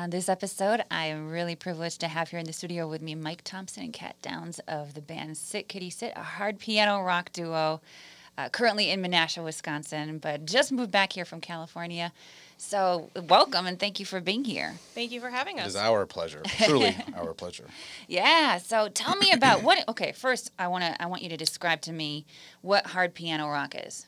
On this episode, I am really privileged to have here in the studio with me Mike Thompson and Kat Downs of the band Sit Kitty Sit, a hard piano rock duo uh, currently in Menasha, Wisconsin, but just moved back here from California. So, welcome and thank you for being here. Thank you for having us. It is our pleasure. Truly our pleasure. Yeah. So, tell me about what. Okay, first, I want to. I want you to describe to me what hard piano rock is.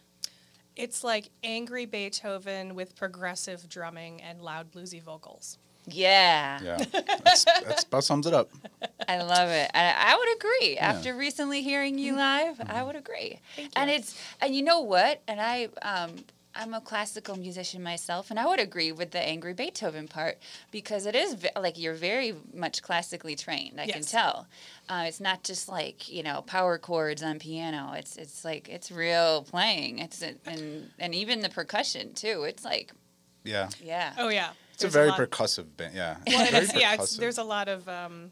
It's like angry Beethoven with progressive drumming and loud bluesy vocals. Yeah, Yeah. That's, that's about sums it up. I love it. I, I would agree. After recently hearing you live, I would agree. Thank And you. it's and you know what? And I um I'm a classical musician myself, and I would agree with the angry Beethoven part because it is ve- like you're very much classically trained. I can tell. Uh, it's not just like you know power chords on piano. It's it's like it's real playing. It's and and even the percussion too. It's like Yeah. yeah. Oh yeah, It's a very lot- percussive band. Yeah. Well, it very yeah, it's, there's a lot of um,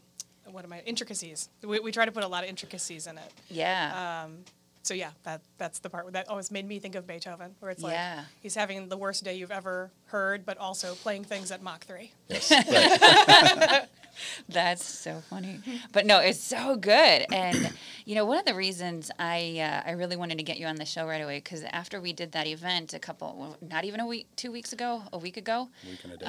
what am I intricacies. We, we try to put a lot of intricacies in it. Yeah. Um, so yeah, that that's the part that always made me think of Beethoven, where it's like Yeah. he's having the worst day you've ever heard, but also playing things at Mach three. Yes. Right. That's so funny. But no, it's so good. And you know, one of the reasons I uh, I really wanted to get you on the show right away because after we did that event a couple, well, not even a week, two weeks ago, a week ago, Week and a day.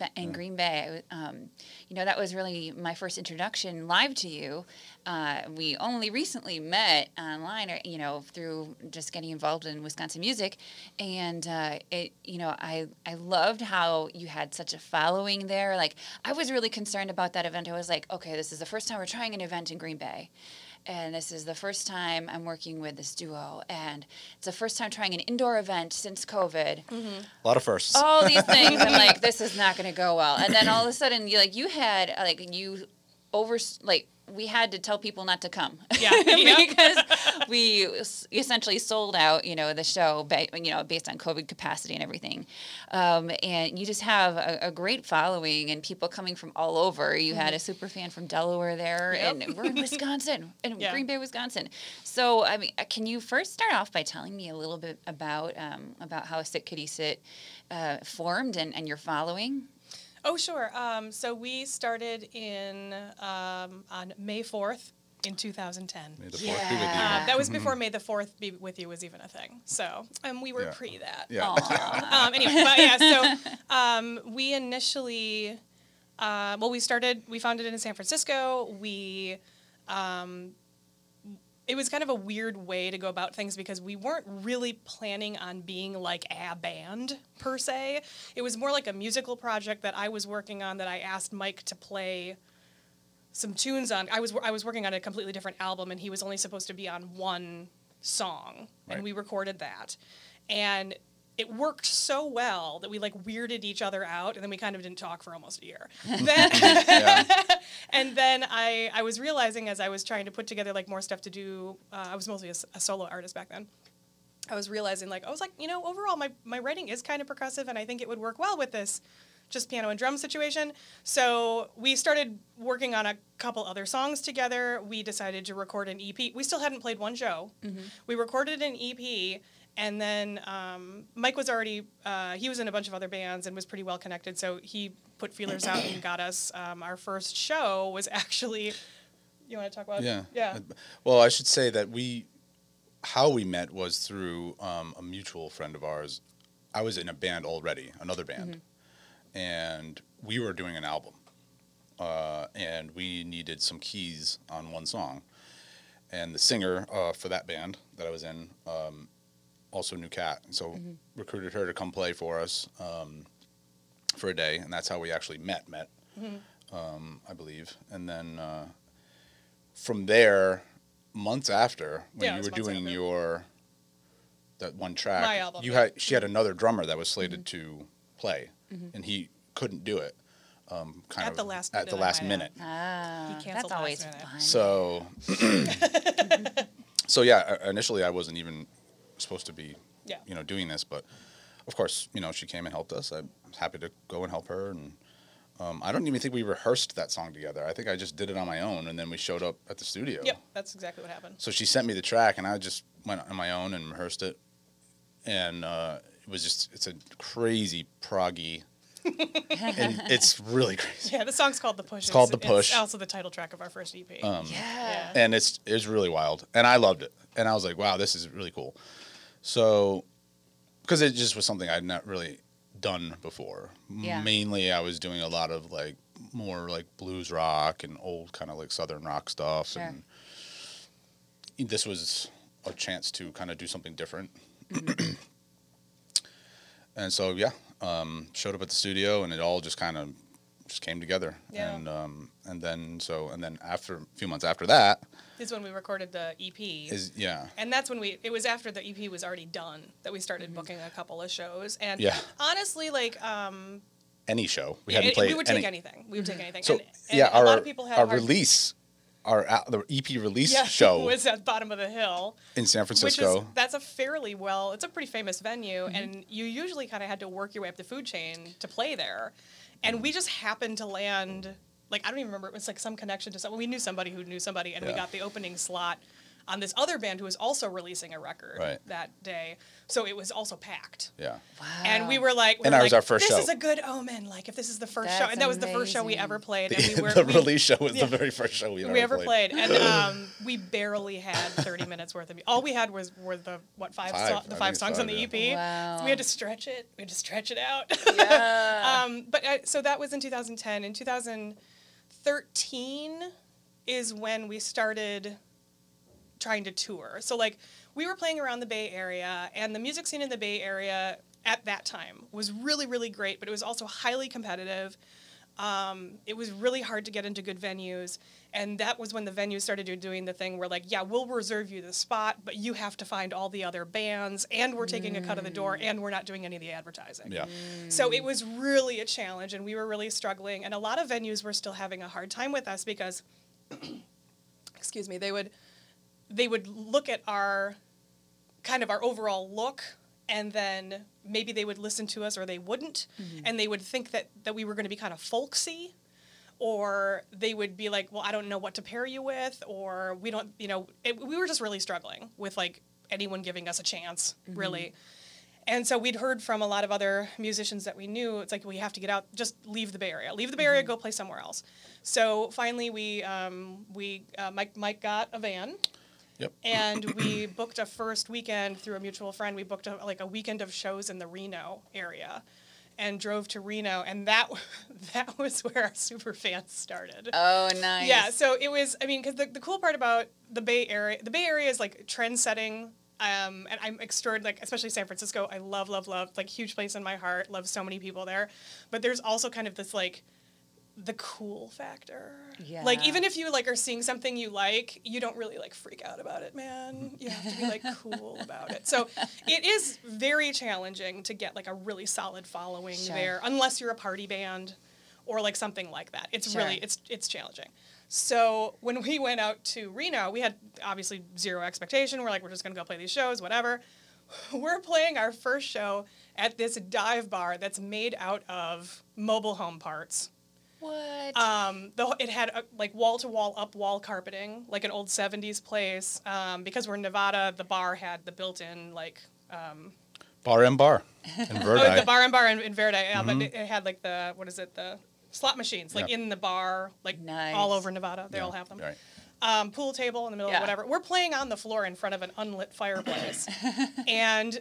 uh, in Green Bay. Um, you know, that was really my first introduction live to you. Uh, we only recently met online, or, you know, through just getting involved in Wisconsin music, and uh, it, you know, I I loved how you had such a following there. Like, I was really concerned about that event. I was like, okay, this is the first time we're trying an event in Green Bay. And this is the first time I'm working with this duo, and it's the first time trying an indoor event since COVID a lot of firsts. all these things. I'm like, this is not going to go well. And then all of a sudden, you like you had like you over like we had to tell people not to come. Yeah. Because we essentially sold out, you know, the show, ba- you know, based on COVID capacity and everything. Um, and you just have a, a great following and people coming from all over. You had a super fan from Delaware there, Yep. and we're in Wisconsin, in Yeah. Green Bay, Wisconsin. So, I mean, uh, can you first start off by telling me a little bit about um, about how Sit Kitty Sit uh, formed and, and your following? Oh sure. Um, so we started in um, on May fourth in 2010. May the fourth be with you. Yeah. Uh, that was before May the Fourth be with you was even a thing. So, um, we were Yeah. pre that. Yeah. Um, anyway, but yeah. So, um, we initially, uh, well, we started. We founded it in San Francisco. We, um, it was kind of a weird way to go about things because we weren't really planning on being like a band per se. It was more like a musical project that I was working on that I asked Mike to play some tunes on. I was I was working on a completely different album, and he was only supposed to be on one song, and we recorded that, and it worked so well that we like weirded each other out, and then we kind of didn't talk for almost a year. then, Yeah. and then I I was realizing as I was trying to put together like more stuff to do. Uh, I was mostly a solo artist back then. I was realizing like I was like you know overall my my writing is kind of percussive, and I think it would work well with this just piano and drum situation. So we started working on a couple other songs together. We decided to record an EP. We still hadn't played one show. We recorded an EP, and then um, Mike was already uh, he was in a bunch of other bands and was pretty well connected. So he put feelers out and got us. Um, our first show was actually. You want to talk about? Yeah. Yeah. Well, I should say that we, how we met was through um, a mutual friend of ours. I was in a band already, another band, and we were doing an album, uh, and we needed some keys on one song, and the singer uh, for that band that I was in um, also knew Kat, so recruited her to come play for us um, for a day, and that's how we actually met. Met, um, I believe, and then uh, from there, months after when Yeah, you were doing after. your that one track, My album, you had she had another drummer that was slated to play, and he couldn't do it. Um, kind At of the last at the minute, last minute. Ah, He canceled that's always minute. fun. So, so yeah. uh, Initially, I wasn't even supposed to be, Yeah. you know, doing this, but of course, you know, she came and helped us. I was happy to go and help her, and um, I don't even think we rehearsed that song together. I think I just did it on my own, and then we showed up at the studio. Yep, that's exactly what happened. So she sent me the track, and I just went on my own and rehearsed it, and uh, it was just it's a crazy proggy, and it's really crazy. Yeah, the song's called The Push. It's called The Push. It's also the title track of our first E EP. Um, Yeah. and it's it's really wild, and I loved it, and I was like, wow, this is really cool. So, because it just was something I'd not really done before. Yeah. Mainly, I was doing a lot of like more like blues rock and old kind of like southern rock stuff, Sure. and this was a chance to kind of do something different. Mm-hmm. and so, yeah, um, showed up at the studio, and it all just kind of just came together. Yeah. And um, and then so and then after a few months after that is when we recorded the EP. is yeah and that's when we it was after the EP was already done that we started mm-hmm. booking a couple of shows. And Yeah. honestly, like um any show we yeah, hadn't it- played we would take anything. We would take mm-hmm. anything. So and, and yeah, a lot of people had our hard- release, our al- the EP release yeah, show was at bottom of the hill. in San Which Francisco. is that's a fairly well it's a pretty famous venue mm-hmm. and you usually kind of had to work your way up the food chain to play there and we just happened to land like i don't even remember it was like some connection to someone we knew somebody who knew somebody and we got the opening slot on this other band who was also releasing a record Right. that day so it was also packed yeah, Wow. and we were like, we And were that was our first this show. is a good omen. Like if this is the first show, That's and that was the first show we ever played, and we were the we- release show was yeah. the very first show we, we ever played, and um, we barely had 30 minutes worth of. mu- All we had was were the what five, Five, so- the five it's songs on five, the yeah. EP. Wow. So we had to stretch it. We had to stretch it out. Yeah. um, but uh, so that was in 2010. In 2013 is when we started trying to tour. So like we were playing around the Bay Area, and the music scene in the Bay Area at that time was really really great, but it was also highly competitive. Um, it was really hard to get into good venues, and that was when the venues started doing the thing where like, yeah, we'll reserve you the spot, but you have to find all the other bands, and we're taking a cut of the door, mm. and we're not doing any of the advertising. Yeah, So it was really a challenge, and we were really struggling. And a lot of venues were still having a hard time with us because, excuse me, they would they would look at our kind of our overall look, and then maybe they would listen to us or they wouldn't, mm-hmm. and they would think that that we were going to be kind of folksy. Or they would be like, "Well, I don't know what to pair you with," or we don't, you know, it, we were just really struggling with like anyone giving us a chance, really. And so we'd heard from a lot of other musicians that we knew. It's like we have to get out, just leave the Bay Area, leave the Bay Area, go play somewhere else. So finally, we um, we uh, Mike Mike got a van, yep. and we booked a first weekend through a mutual friend. We booked a, like a weekend of shows in the Reno area, and drove to Reno, and that that was where our super fans started. oh, nice. Yeah, so it was. I mean, because the, the cool part about the Bay Area, the Bay Area is like trend setting. Um, and I'm extraordinary, like especially San Francisco. I love, love, love. Like huge place in my heart. Love so many people there, but there's also kind of this like the cool factor. Yeah. Like even if you like are seeing something you like, you don't really like freak out about it, man. You have to be like cool about it. So it is very challenging to get like a really solid following Sure. there, unless you're a party band or like something like that. It's Sure. really it's it's challenging. So when we went out to Reno, we had obviously zero expectation. We're like, we're just gonna go play these shows, whatever. We're playing our first show at this dive bar that's made out of mobile home parts. What? Um, the, it had uh like wall to wall up wall carpeting, like an old '70s place. Um, because we're in Nevada, the bar had the built-in like um, Bar and bar in oh, Verdi. the bar and bar in, in Verdi, yeah, but it, it had like the what is it the slot machines like Yeah. in the bar like Nice. all over Nevada. They Yeah, all have them. Right. Um, pool table in the middle Yeah. of whatever. We're playing on the floor in front of an unlit fireplace, and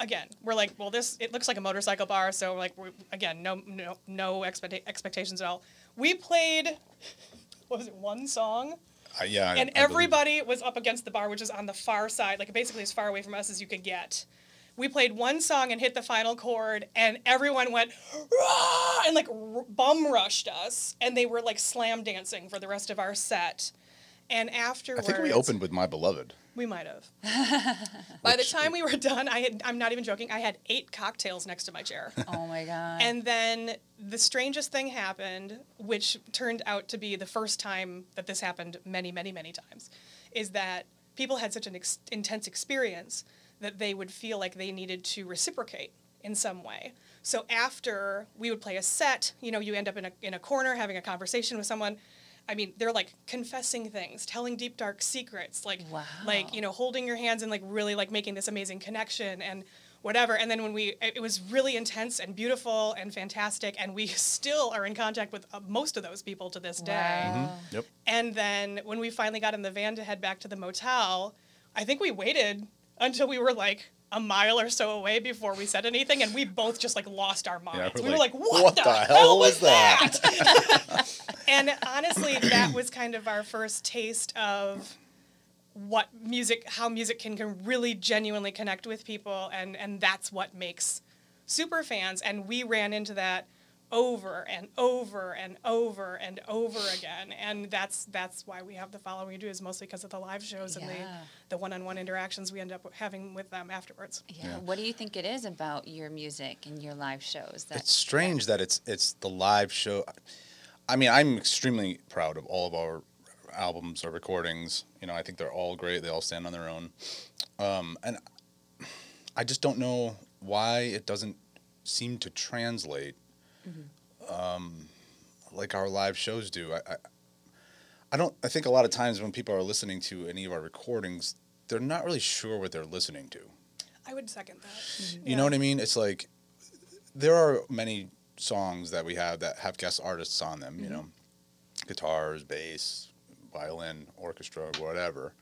again, we're like, well, this it looks like a motorcycle bar, so like, we're, again, no no no expecta- expectations at all. We played, what was it, one song, Uh, yeah. And I believe- everybody was up against the bar, which is on the far side, like basically as far away from us as you could get. We played one song and hit the final chord, and everyone went "Rah!" and like r- bum rushed us, and they were like slam dancing for the rest of our set. And after I think we opened with My Beloved. We might have. By the time we were done, I had, I'm not even joking. I had eight cocktails next to my chair. Oh my god. and then the strangest thing happened, which turned out to be the first time that this happened many, many, many times, is that people had such an ex- intense experience that they would feel like they needed to reciprocate in some way. So after we would play a set, you know, you end up in a, in a corner having a conversation with someone. I mean, they're like confessing things, telling deep dark secrets, like like you know, holding your hands and like really like making this amazing connection and whatever. And then when we, it it was really intense and beautiful and fantastic, and we still are in contact with uh, most of those people to this day. Wow. Yep. And then when we finally got in the van to head back to the motel, I think we waited until we were like a mile or so away before we said anything, and we both just like lost our minds. we're we were like, like, "What, "What the, the hell, hell was was that?" and honestly, that was kind of our first taste of what music, how music can, can really genuinely connect with people, and and that's what makes super fans. And we ran into that over and over and over and over again, and that's that's why we have the following we do is mostly because of the live shows and the the one-on-one interactions we end up having with them afterwards. yeah. Yeah. What do you think it is about your music and your live shows that It's strange that it's it's the live show. I mean, I'm extremely proud of all of our albums or recordings. You know, I think they're all great. They all stand on their own. Um, and I just don't know why it doesn't seem to translate um, like our live shows do. I, I I don't. I think a lot of times when people are listening to any of our recordings, they're not really sure what they're listening to. I would second that. You know what I mean? It's like there are many songs that we have that have guest artists on them, you mm-hmm. know, guitars, bass, violin, orchestra, whatever.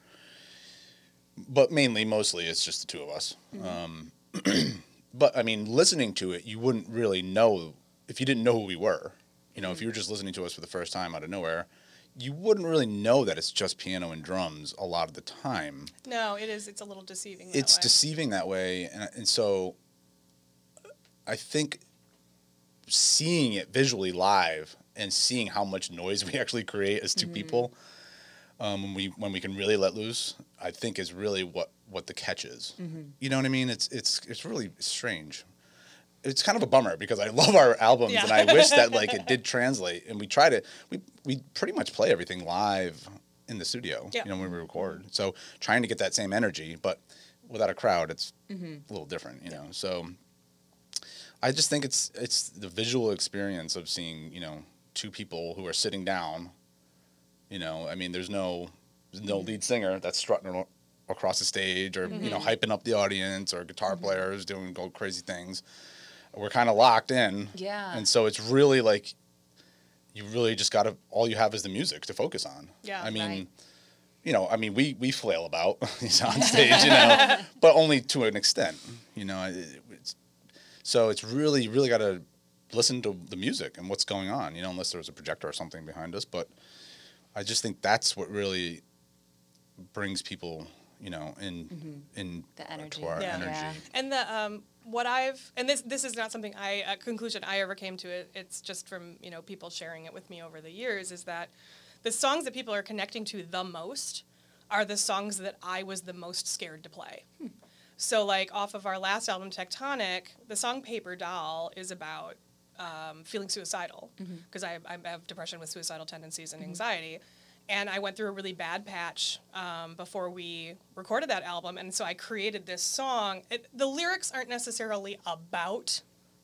But mainly, mostly, it's just the two of us. Mm-hmm. Um, but I mean, listening to it, you wouldn't really know if you didn't know who we were. You know, if you were mm-hmm. just listening to us for the first time out of nowhere, you wouldn't really know that it's just piano and drums a lot of the time No, it is. It's a little deceiving. It's way. deceiving that way and, and so i think seeing it visually live and seeing how much noise we actually create as 2 people mm-hmm. um, when we when we can really let loose i think is really what what the catch is. Mm-hmm. You know what i mean? It's it's it's really strange. It's kind of a bummer because I love our albums Yeah. and I wish that like it did translate and we try to we we pretty much play everything live in the studio Yeah. you know when we record. So trying to get that same energy but without a crowd it's mm-hmm. a little different you know? So I just think it's it's the visual experience of seeing you know two people who are sitting down you know I mean there's no there's no lead singer that's strutting across the stage or you know mm-hmm. hyping up the audience or guitar mm-hmm. players doing go crazy things. We're kind of locked in. Yeah. and so it's really like you really just got to all you have is the music to focus on. Yeah, i mean right. you know i mean we we flail about on stage you know but only to an extent you know so it's really you really got to listen to the music and what's going on you know unless there's a projector or something behind us but i just think that's what really brings people you know in in The energy. to our Yeah. energy Yeah. And the um, what I've and this this is not something I a conclusion I ever came to. It it's just from you know people sharing it with me over the years. Is that the songs that people are connecting to the most are the songs that I was the most scared to play. So like off of our last album Tectonic, the song Paper Doll is about um, feeling suicidal because I, I have depression with suicidal tendencies and anxiety. And I went through a really bad patch um, before we recorded that album. And so I created this song. It, the lyrics aren't necessarily about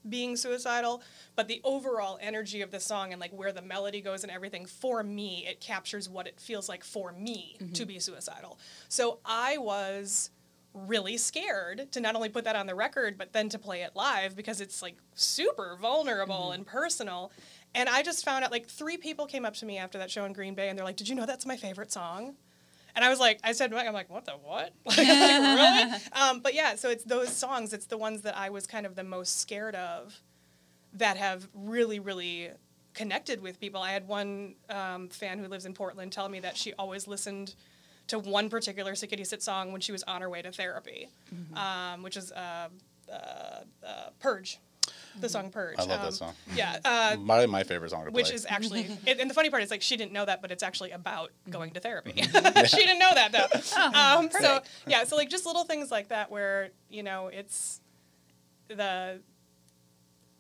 being suicidal, but the overall energy of the song and like where the melody goes and everything, for me, it captures what it feels like for me to be suicidal. So I was really scared to not only put that on the record but then to play it live because it's like super vulnerable and personal. And i just found out like three people came up to me after that show in green bay and they're like did you know that's my favorite song? And i was like i said i'm like what the what? Like, like, really? Um, but yeah so it's those songs it's the ones that i was kind of the most scared of that have really really connected with people. I had one um, fan who lives in portland tell me that she always listened to one particular Sit Kitty Sit song when she was on her way to therapy, um, which is uh, uh, uh, Purge. the song Purge. I love Um, that song. Yeah. Uh, My my favorite song to play. which is actually, and and the funny part is like she didn't know that, but it's actually about going to therapy. Mm-hmm. she didn't know that though. Oh, um, so yeah, so like just little things like that where you know it's the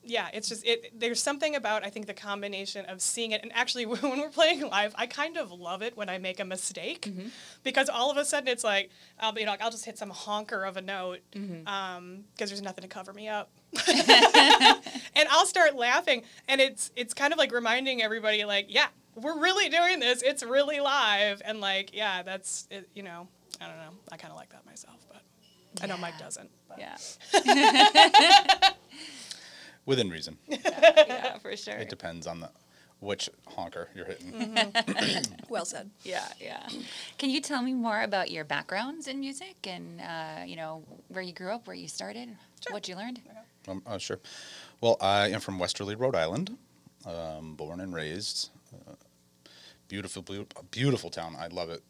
yeah, it's just it. There's something about I think the combination of seeing it and actually when we're playing live, I kind of love it when I make a mistake Mm-hmm. because all of a sudden it's like I'll be you know like, I'll just hit some honker of a note because Mm-hmm. there's nothing to cover me up, and I'll start laughing and it's it's kind of like reminding everybody like yeah we're really doing this it's really live and like yeah that's it, you know I don't know I kind of like that myself but I know Mike doesn't. But. Yeah. Within reason. Yeah, for sure. It depends on the which honker you're hitting. Mm-hmm. Well said. Yeah, yeah. Can you tell me more about your backgrounds in music and uh, you know where you grew up, where you started, what you learned? Um, uh, sure. Well, I am from Westerly, Rhode Island. Um, born and raised. Uh, beautiful, beau- beautiful town. I love it.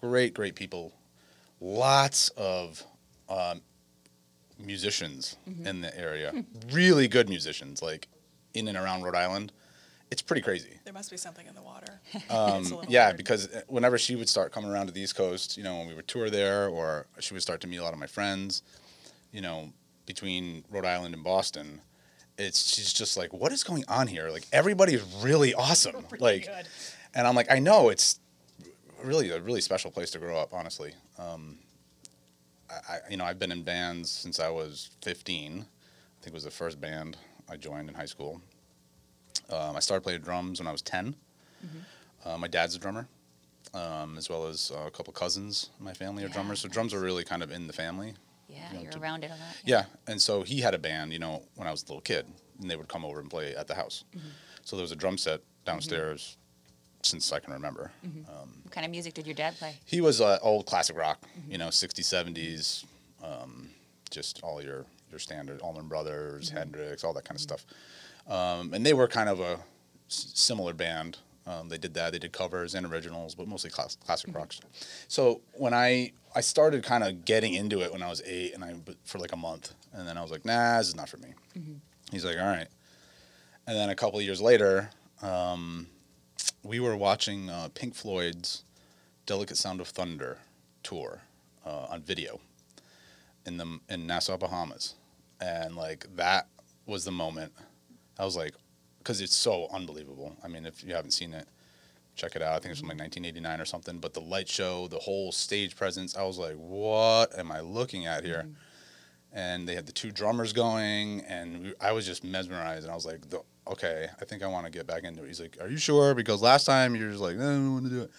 Great, great people. Lots of um, musicians in the area. Really good musicians, like in and around Rhode Island. It's pretty crazy. There must be something in the water. Um, It's a little yeah, weird. because uh, whenever she would start coming around to the East Coast, you know, when we would tour there, or she would start to meet a lot of my friends, you know, between Rhode Island and Boston, it's she's just like, what is going on here? Like everybody is really awesome. Really like, good. and I'm like, I know it's really a really special place to grow up. Honestly, um, I, you know I've been in bands since I was 15. I think it was the first band I joined in high school. Um, I started playing drums when I was 10. Uh, my dad's a drummer, um, as well as uh, a couple cousins in my family are Yeah, drummers. So drums are really kind of in the family. Yeah, You know, to- around it a lot. Yeah, and so he had a band, you know, when I was a little kid, and they would come over and play at the house. So there was a drum set downstairs since I can remember. Um, What kind of music did your dad play? he was uh, old classic rock, you know, 60s, 70s, um, just all your your standard Allman Brothers, Hendrix, all that kind of stuff. Um, and they were kind of a s- similar band. Um, they did that. They did covers and originals, but mostly class, classic rock. So when I I started kind of getting into it when I was eight, and I for like a month, and then I was like, nah, this is not for me. He's like, all right. And then a couple of years later, um, we were watching uh, Pink Floyd's Delicate Sound of Thunder tour uh, on video in the in Nassau, Bahamas, and like that was the moment. I was like, because it's so unbelievable. I mean, if you haven't seen it, check it out. I think it's from like 1989 or something. But the light show, the whole stage presence, I was like, what am I looking at here? And they had the two drummers going, and we, I was just mesmerized. And I was like, the, okay, I think I want to get back into it. He's like, are you sure? Because last time you're just like, no, I don't want to do it.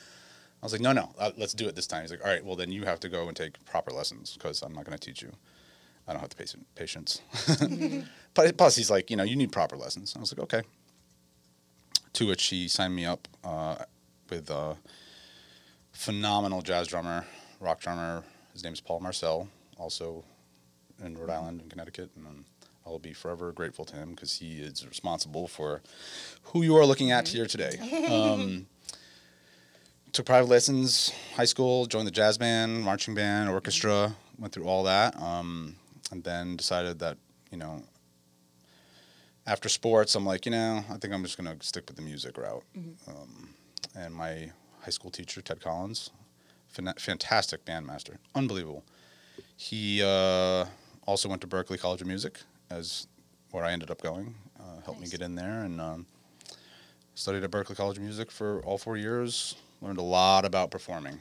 I was like, no, no, uh, let's do it this time. He's like, all right, well, then you have to go and take proper lessons because I'm not going to teach you. I don't have the patience. patience. but plus, he's like, you know, you need proper lessons. I was like, okay. To which he signed me up uh, with a phenomenal jazz drummer, rock drummer. His name is Paul Marcel, also in Rhode Island and Connecticut. And I will be forever grateful to him because he is responsible for who you are looking at here today. Um, took private lessons, high school, joined the jazz band, marching band, orchestra, went through all that, um, and then decided that you know, after sports, I'm like, you know, I think I'm just gonna stick with the music route. Um, and my high school teacher, Ted Collins, fan- fantastic bandmaster, unbelievable. He uh, also went to Berklee College of Music, as where I ended up going. Uh, helped Nice. me get in there and um, studied at Berklee College of Music for all four years. Learned a lot about performing,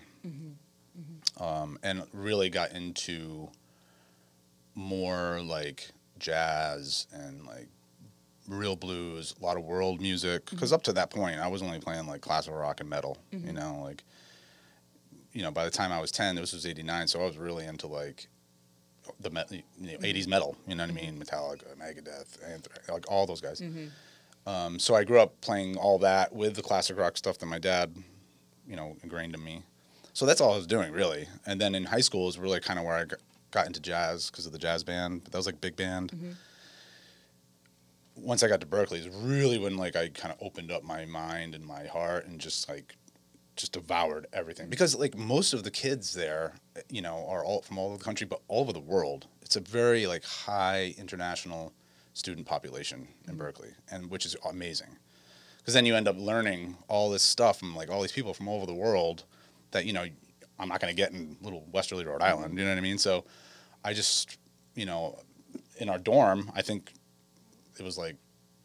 Um, and really got into more like jazz and like real blues, a lot of world music. Because up to that point, I was only playing like classical rock and metal. You know, like you know, by the time I was ten, this was '89, so I was really into like the you know, mm-hmm. '80s metal. You know what I mean? Mm-hmm. Metallica, Megadeth, Anthrax, like all those guys. Mm-hmm. Um, so I grew up playing all that with the classic rock stuff that my dad, you know, ingrained in me. So that's all I was doing really. And then in high school is really kind of where I got- got into jazz because of the jazz band. but That was like big band. Once I got to Berklee, is really when like I kind of opened up my mind and my heart and just like just devoured everything because like most of the kids there, you know, are all from all over the country, but all over the world. It's a very like high international student population in mm-hmm. Berklee, and which is amazing. Because then you end up learning all this stuff from like all these people from all over the world that you know I'm not going to get in little Westerly, Rhode mm-hmm. Island. You know what I mean? So I just you know in our dorm, I think it was like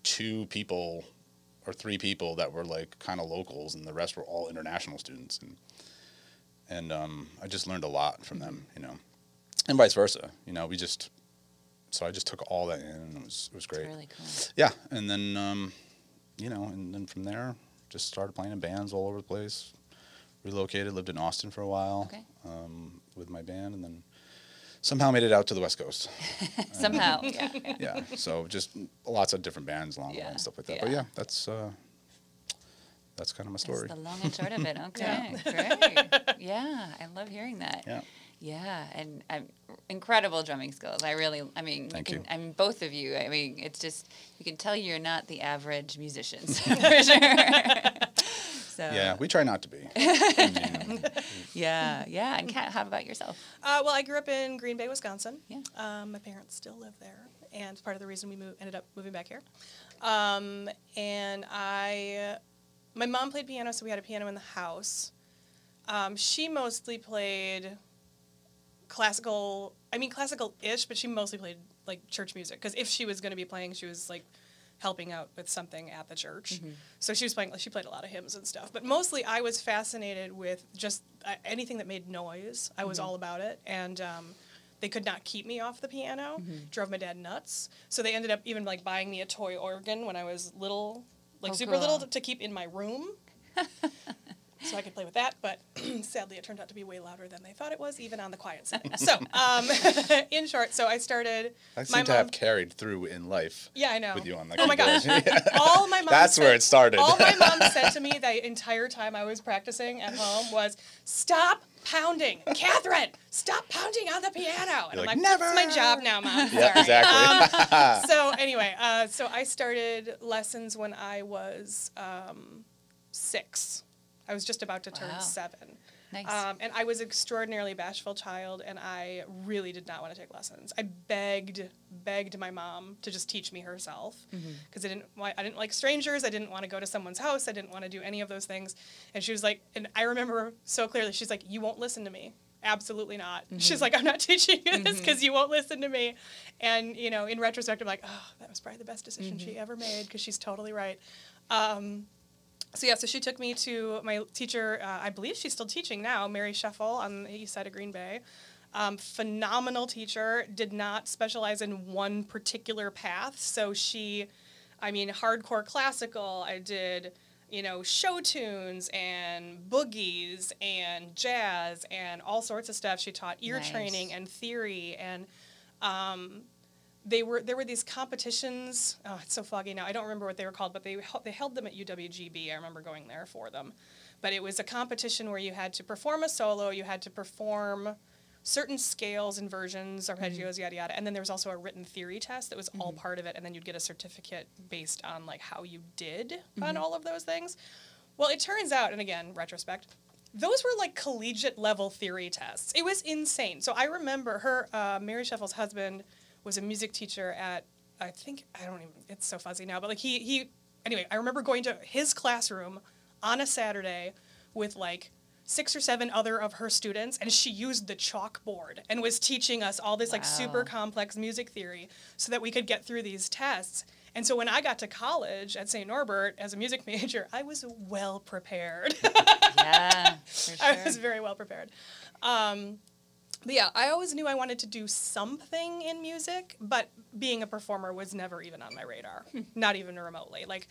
two people or three people that were like kind of locals, and the rest were all international students, and and um, I just learned a lot from them, you know, and vice versa. You know, we just so I just took all that in, and it was it was great. really cool. Yeah, and then um, you know, and then from there, just started playing in bands all over the place. Relocated, lived in Austin for a while Okay. um, with my band, and then somehow made it out to the West Coast. Somehow. yeah. yeah, so just lots of different bands along the way and stuff like that. But yeah. yeah, that's uh, that's kind of my story. That's the long and short of it. Okay, Yeah. great. Yeah, I love hearing that. Yeah. Yeah, and um, incredible drumming skills. I really, I mean, Thank you you. I mean, both of you. I mean, it's just you can tell you're not the average musicians for sure. so Yeah, we try not to be. Yeah, yeah. And Kat, how about yourself? Uh, well, I grew up in Green Bay, Wisconsin. Yeah. Um, my parents still live there, and part of the reason we moved, ended up moving back here. Um, and I, my mom played piano, so we had a piano in the house. Um, she mostly played classical. I mean, classical-ish, but she mostly played like church music. Because if she was going to be playing, she was like helping out with something at the church. So she was playing. She played a lot of hymns and stuff. But mostly, I was fascinated with just uh, anything that made noise. I was all about it, and. Um, they could not keep me off the piano. Drove my dad nuts. So they ended up even like buying me a toy organ when I was little, like Oh, super little, cool. to, to keep in my room. so I could play with that. But sadly, it turned out to be way louder than they thought it was, even on the quiet setting. so, um, in short, so I started. I my seem to mom- have carried through in life Yeah, I know. with you on that. Oh my gosh! all my mom. That's where it started. All my mom said to me the entire time I was practicing at home was, "Stop pounding, Catherine! Stop pounding on the piano." And You're I'm like, like, "That's my job now, mom." Yeah, Sorry." exactly. so anyway, uh, so I started lessons when I was um, six. I was just about to turn Wow. seven. Nice. Um, and I was an extraordinarily bashful child, and I really did not want to take lessons. I begged, begged my mom to just teach me herself because I didn't, I didn't like strangers. I didn't want to go to someone's house. I didn't want to do any of those things. And she was like, and I remember so clearly, she's like, "You won't listen to me." Absolutely not. She's like, I'm not teaching you this because you won't listen to me. And you know, in retrospect, I'm like, oh, that was probably the best decision she ever made because she's totally right. Um, so yeah, so she took me to my teacher. Uh, I believe she's still teaching now, Mary Sheffel on the east side of Green Bay. Um, phenomenal teacher. Did not specialize in one particular path. So she, I mean, hardcore classical. I did, you know, show tunes and boogies and jazz and all sorts of stuff. She taught ear Nice. training and theory and um, they were there were these competitions. Oh, it's so foggy now. I don't remember what they were called, but they they held them at UWGB. I remember going there for them. But it was a competition where you had to perform a solo, you had to perform certain scales and versions, arpeggios, mm-hmm. yada yada, and then there was also a written theory test that was all mm-hmm. part of it, and then you'd get a certificate based on like how you did on mm-hmm. all of those things. Well, it turns out, and again, retrospect, those were like collegiate level theory tests. It was insane. So I remember her, uh, Mary Sheffel's husband was a music teacher at, I think, I don't even, it's so fuzzy now, but like he, he, anyway, I remember going to his classroom on a Saturday with like six or seven other of her students and she used the chalkboard and was teaching us all this like super complex music theory so that we could get through these tests. And so when I got to college at St. Norbert as a music major, I was well prepared. yeah, for I was very well prepared. Um, but yeah, I always knew I wanted to do something in music, but being a performer was never even on my radar, not even remotely. Like,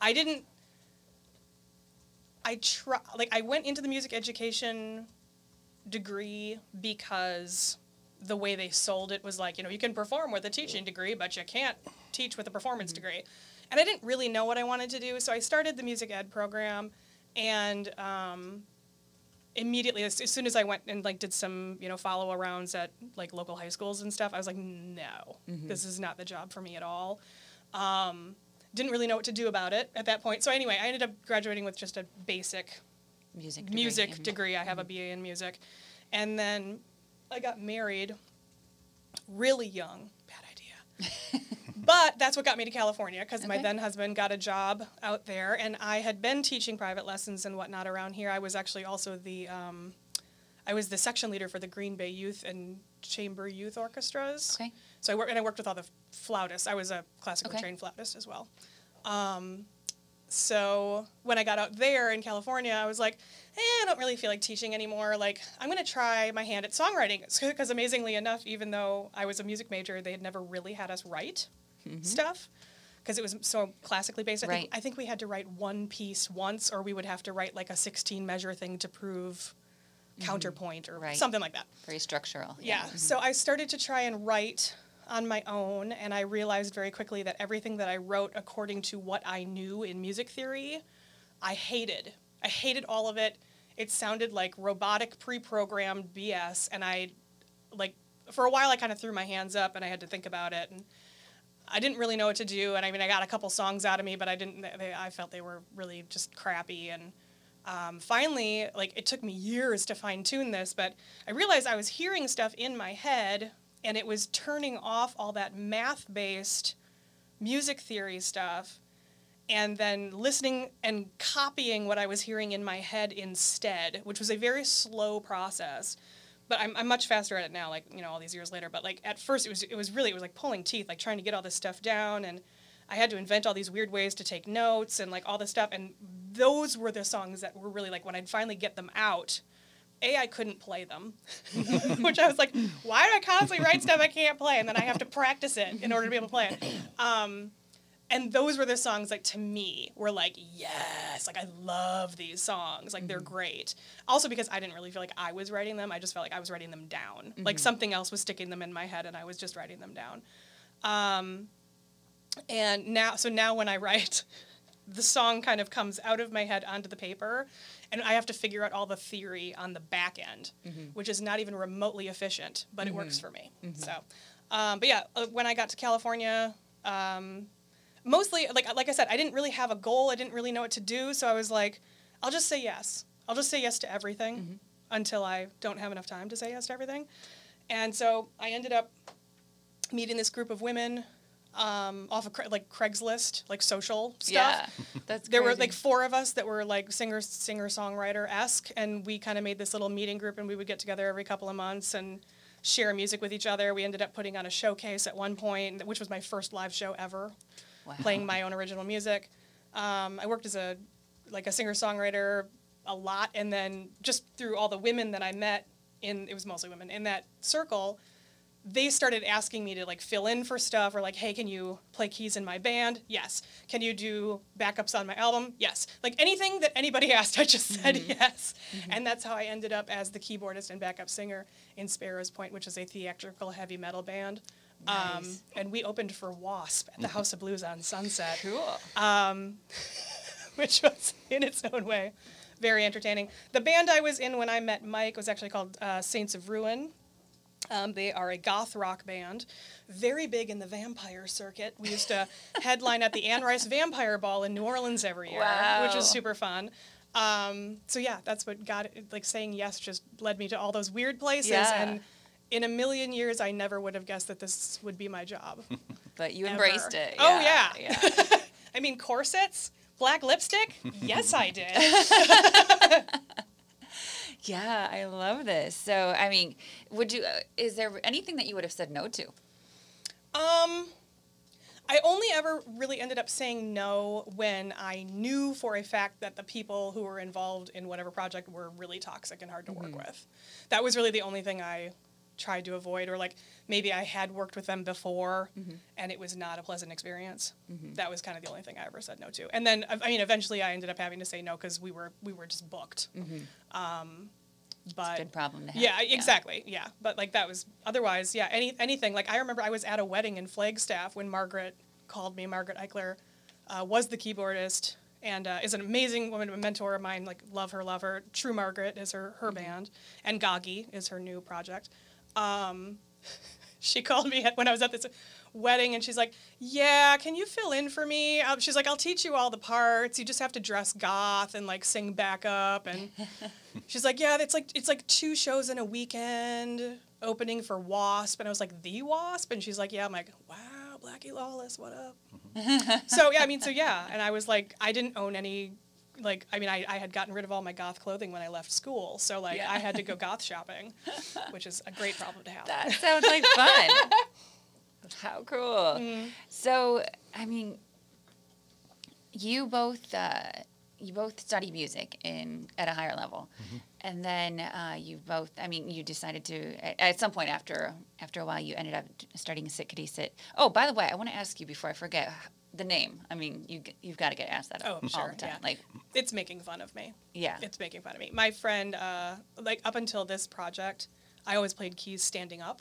I didn't. I try like I went into the music education degree because the way they sold it was like you know you can perform with a teaching degree, but you can't teach with a performance degree. And I didn't really know what I wanted to do, so I started the music ed program, and um, immediately as, as soon as I went and like did some you know follow arounds at like local high schools and stuff, I was like, no, this is not the job for me at all. Um, didn't really know what to do about it at that point. So anyway, I ended up graduating with just a basic music degree. music mhm. degree. I have a BA in music, and then I got married really young. Bad idea. But that's what got me to California because my then husband got a job out there, and I had been teaching private lessons and whatnot around here. I was actually also the um, I was the section leader for the Green Bay Youth and Chamber Youth Orchestras. Okay. So I worked and I worked with all the flautists. I was a classical Okay. trained flautist as well. Um, so when I got out there in California, I was like, eh, I don't really feel like teaching anymore. Like, I'm going to try my hand at songwriting. Because amazingly enough, even though I was a music major, they had never really had us write Mm-hmm. stuff because it was so classically based. I, Right. think, I think we had to write one piece once, or we would have to write like a 16 measure thing to prove mm-hmm. counterpoint or Right. something like that. Very structural. Yeah. Mm-hmm. So I started to try and write on my own, and I realized very quickly that everything that I wrote according to what I knew in music theory, I hated. I hated all of it. It sounded like robotic, pre programmed BS, and I, like, for a while I kind of threw my hands up and I had to think about it. And I didn't really know what to do. And I mean, I got a couple songs out of me, but I didn't, they, I felt they were really just crappy. And um, finally, like it took me years to fine tune this, but I realized I was hearing stuff in my head and it was turning off all that math based music theory stuff and then listening and copying what I was hearing in my head instead, which was a very slow process. But I'm, I'm much faster at it now, like, you know, all these years later. But like at first it was it was really it was like pulling teeth, like trying to get all this stuff down and I had to invent all these weird ways to take notes and like all this stuff. And those were the songs that were really like when I'd finally get them out, A, I couldn't play them. Which I was like, why do I constantly write stuff I can't play? And then I have to practice it in order to be able to play it. Um, and those were the songs like to me were like yes like i love these songs. Like they're great. Also because i didn't really feel like i was writing them i just felt like i was writing them down. Like something else was sticking them in my head and i was just writing them down. Um, and now so now when i write the song kind of comes out of my head onto the paper and i have to figure out all the theory on the back end which is not even remotely efficient but it works for me. So um, but yeah uh, when i got to california um, mostly like like I said, I didn't really have a goal. I didn't really know what to do, so I was like, I'll just say yes. I'll just say yes to everything until I don't have enough time to say yes to everything. And so I ended up meeting this group of women um, off of Cra- like Craigslist, like social stuff. Yeah. That's There were like four of us that were like singer singer songwriter esque, and we kind of made this little meeting group, and we would get together every couple of months and share music with each other. We ended up putting on a showcase at one point, which was my first live show ever Wow. playing my own original music. Um, I worked as a like a singer songwriter a lot, and then just through all the women that I met in it was mostly women in that circle, they started asking me to like fill in for stuff or like, hey, can you play keys in my band? Yes. Can you do backups on my album? Yes. Like anything that anybody asked, I just said yes, and that's how I ended up as the keyboardist and backup singer in Sparrows Point, which is a theatrical heavy metal band. Um, Nice. and we opened for Wasp at the House of Blues on Sunset Cool. which was in its own way very entertaining. The band I was in when I met Mike was actually called uh, Saints of Ruin. Um, they are a goth rock band, very big in the vampire circuit. We used to headline at the Anne Rice Vampire Ball in New Orleans every year, which Wow. was super fun. Um, so yeah, that's what got it. Like saying yes just led me to all those weird places, Yeah. and in a million years, I never would have guessed that this would be my job. But you ever. embraced it. Oh, yeah. yeah. I mean, corsets, black lipstick. yes, I did. Yeah, I love this. So, I mean, would you? Uh, is there anything that you would have said no to? Um, I only ever really ended up saying no when I knew for a fact that the people who were involved in whatever project were really toxic and hard to work with. That was really the only thing I tried to avoid, or like maybe I had worked with them before and it was not a pleasant experience. That was kind of the only thing I ever said no to. And then, I mean, eventually I ended up having to say no because we were we were just booked. Um, but Good problem to have. yeah, exactly. Yeah, but like that was otherwise. Yeah, any anything. Like I remember I was at a wedding in Flagstaff when Margaret called me. Margaret Eichler uh, was the keyboardist and uh, is an amazing woman, a mentor of mine. Like love her, love her. True Margaret is her her band, and Gagi is her new project. Um, she called me when I was at this wedding, and she's like, "Yeah, can you fill in for me?" Um, she's like, "I'll teach you all the parts. You just have to dress goth and like sing backup." And she's like, "Yeah, it's like it's like two shows in a weekend, opening for Wasp." And I was like, "The Wasp?" And she's like, "Yeah." I'm like, "Wow, Blackie Lawless, what up? so yeah, I mean, so yeah, and I was like, I didn't own any. Like, I mean, I, I had gotten rid of all my goth clothing when I left school, so like, Yeah. I had to go goth shopping, which is a great problem to have. That sounds like fun. How cool. Mm. So, I mean, you both uh, you both study music in at a higher level, Mm-hmm. and then uh, you both. I mean, you decided to at, at some point after after a while you ended up starting a Sit Kitty Sit. Oh, by the way, I want to ask you before I forget the name. I mean, you you've got to get asked that Oh, all sure, the time. yeah. Like, It's making fun of me. yeah, It's making fun of me. My friend, uh, like up until this project, I always played keys standing up.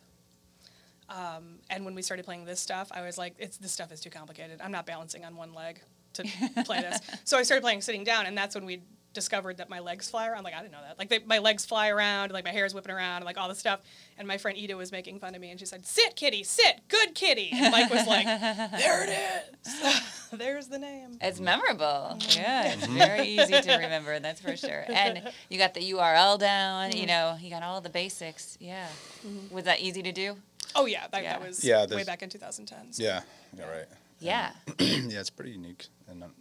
Um, and when we started playing this stuff, I was like, "It's this stuff is too complicated. I'm not balancing on one leg to play this." So I started playing sitting down, and that's when we discovered that my legs fly around. Like I didn't know that. Like they, my legs fly around, like my hair is whipping around, and like all this stuff. And my friend Ida was making fun of me, and she said, "Sit, kitty, sit, good kitty." And Mike was like, "There it is. There's the name." It's memorable. Mm-hmm. Yeah, it's very easy to remember. That's for sure. And you got the URL down. Mm-hmm. You know, you got all the basics. Yeah. Was that easy to do? Oh yeah, that, Yeah. that was Yeah, way back in 2010. so- Yeah, yeah, right. Yeah. yeah, it's pretty unique, and um,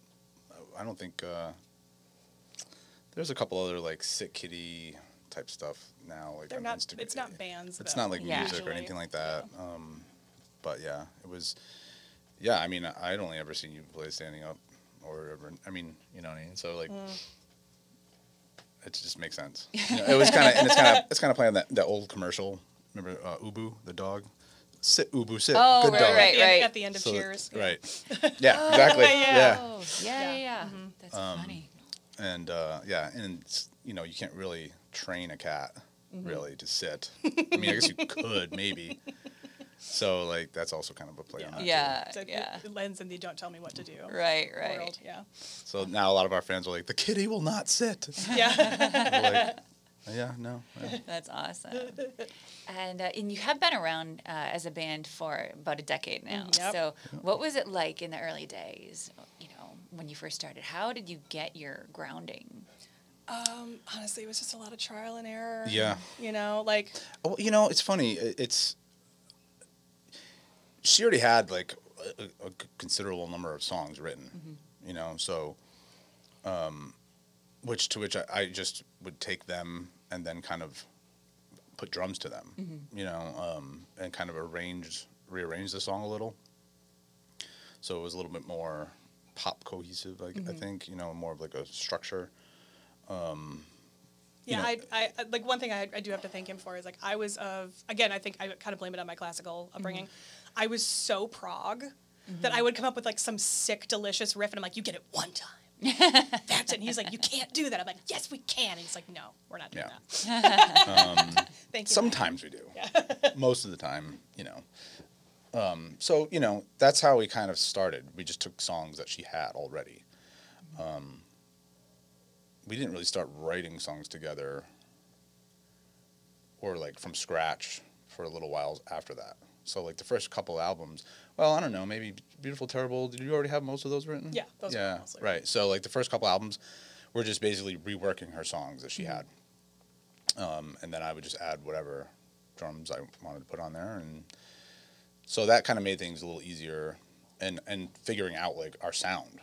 I don't think uh, there's a couple other like sick kitty type stuff now, like They're on not. Instagram. It's not bands. It's though, not like Yeah. music or anything like that. Um, but yeah, it was. Yeah, I mean, I'd only ever seen you play standing up, or ever. I mean, you know what I mean. So like, Mm. it just makes sense. You know, it was kind of, and it's kind of, it's kind of playing that that old commercial. Remember uh, Ubu, the dog? Sit, Ubu, sit. Oh, Good right, dog. At right. the, at the end of So, Cheers. yeah. Right. Yeah, exactly. yeah. yeah. Oh, yeah, yeah, yeah. Mm-hmm. That's Um, funny. And uh, yeah, and you know, you can't really train a cat Mm-hmm. really to sit. I mean, I guess you could maybe. So like that's also kind of a play on that. too. Yeah, So it- yeah. It lends in the don't tell me what to do. Right, right. World. Yeah. So now a lot of our fans are like, the kitty will not sit. Yeah. Like, yeah, no. yeah." That's awesome. And uh, and you have been around uh, as a band for about a decade now. Yep. So what was it like in the early days? You know, when you first started, how did you get your grounding? um, honestly, it was just a lot of trial and error. Yeah. You know, like Oh, you know, it's funny. It's she already had like a, a considerable number of songs written, you know. So, um, which to which I, I just would take them and then kind of put drums to them, you know, um, and kind of arrange rearrange the song a little. So it was a little bit more pop cohesive, like I mm-hmm. think, you know, more of like a structure. Um, yeah, know- I, I I- like one thing I, I do have to thank him for is like I was of again I think I kind of blame it on my classical upbringing. Mm-hmm. I was so prog that mm-hmm. I would come up with like some sick delicious riff and I'm like you get it one time. That's it. And he's like you can't do that. I'm like yes we can. And he's like no we're not doing Yeah. that. Um, thank you. Sometimes we do. Most of the time, you know. Um, so you know that's how we kind of started. We just took songs that she had already. Um, we didn't really start writing songs together, or like from scratch for a little while after that. So like the first couple albums, well, I don't know, maybe Beautiful Terrible. Did you already have most of those written? Yeah, those yeah, mostly right. So like the first couple albums, we're just basically reworking her songs that she had um, and then I would just add whatever drums I wanted to put on there, and so that kind of made things a little easier, and and figuring out like our sound,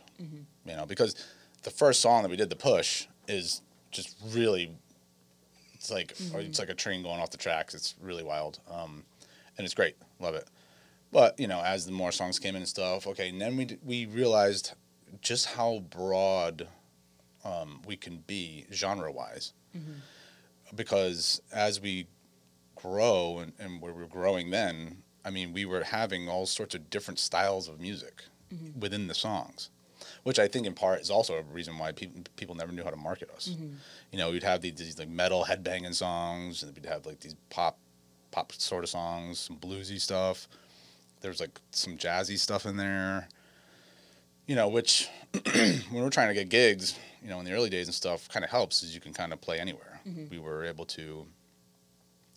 you know, because the first song that we did, the push, is just really, it's like or it's like a train going off the tracks. It's really wild, um, and it's great, love it. But you know, as the more songs came in and stuff, okay, and then we d- we realized just how broad um, we can be genre wise because as we grow and, and we were growing then, I mean, we were having all sorts of different styles of music mm-hmm. within the songs, which I think in part is also a reason why people people never knew how to market us. Mm-hmm. You know, we'd have these, these like metal headbanging songs, and we'd have like these pop pop sort of songs, some bluesy stuff. There's like some jazzy stuff in there. You know, which when we're trying to get gigs, you know, in the early days and stuff, kind of helps is you can kind of play anywhere. Mm-hmm. We were able to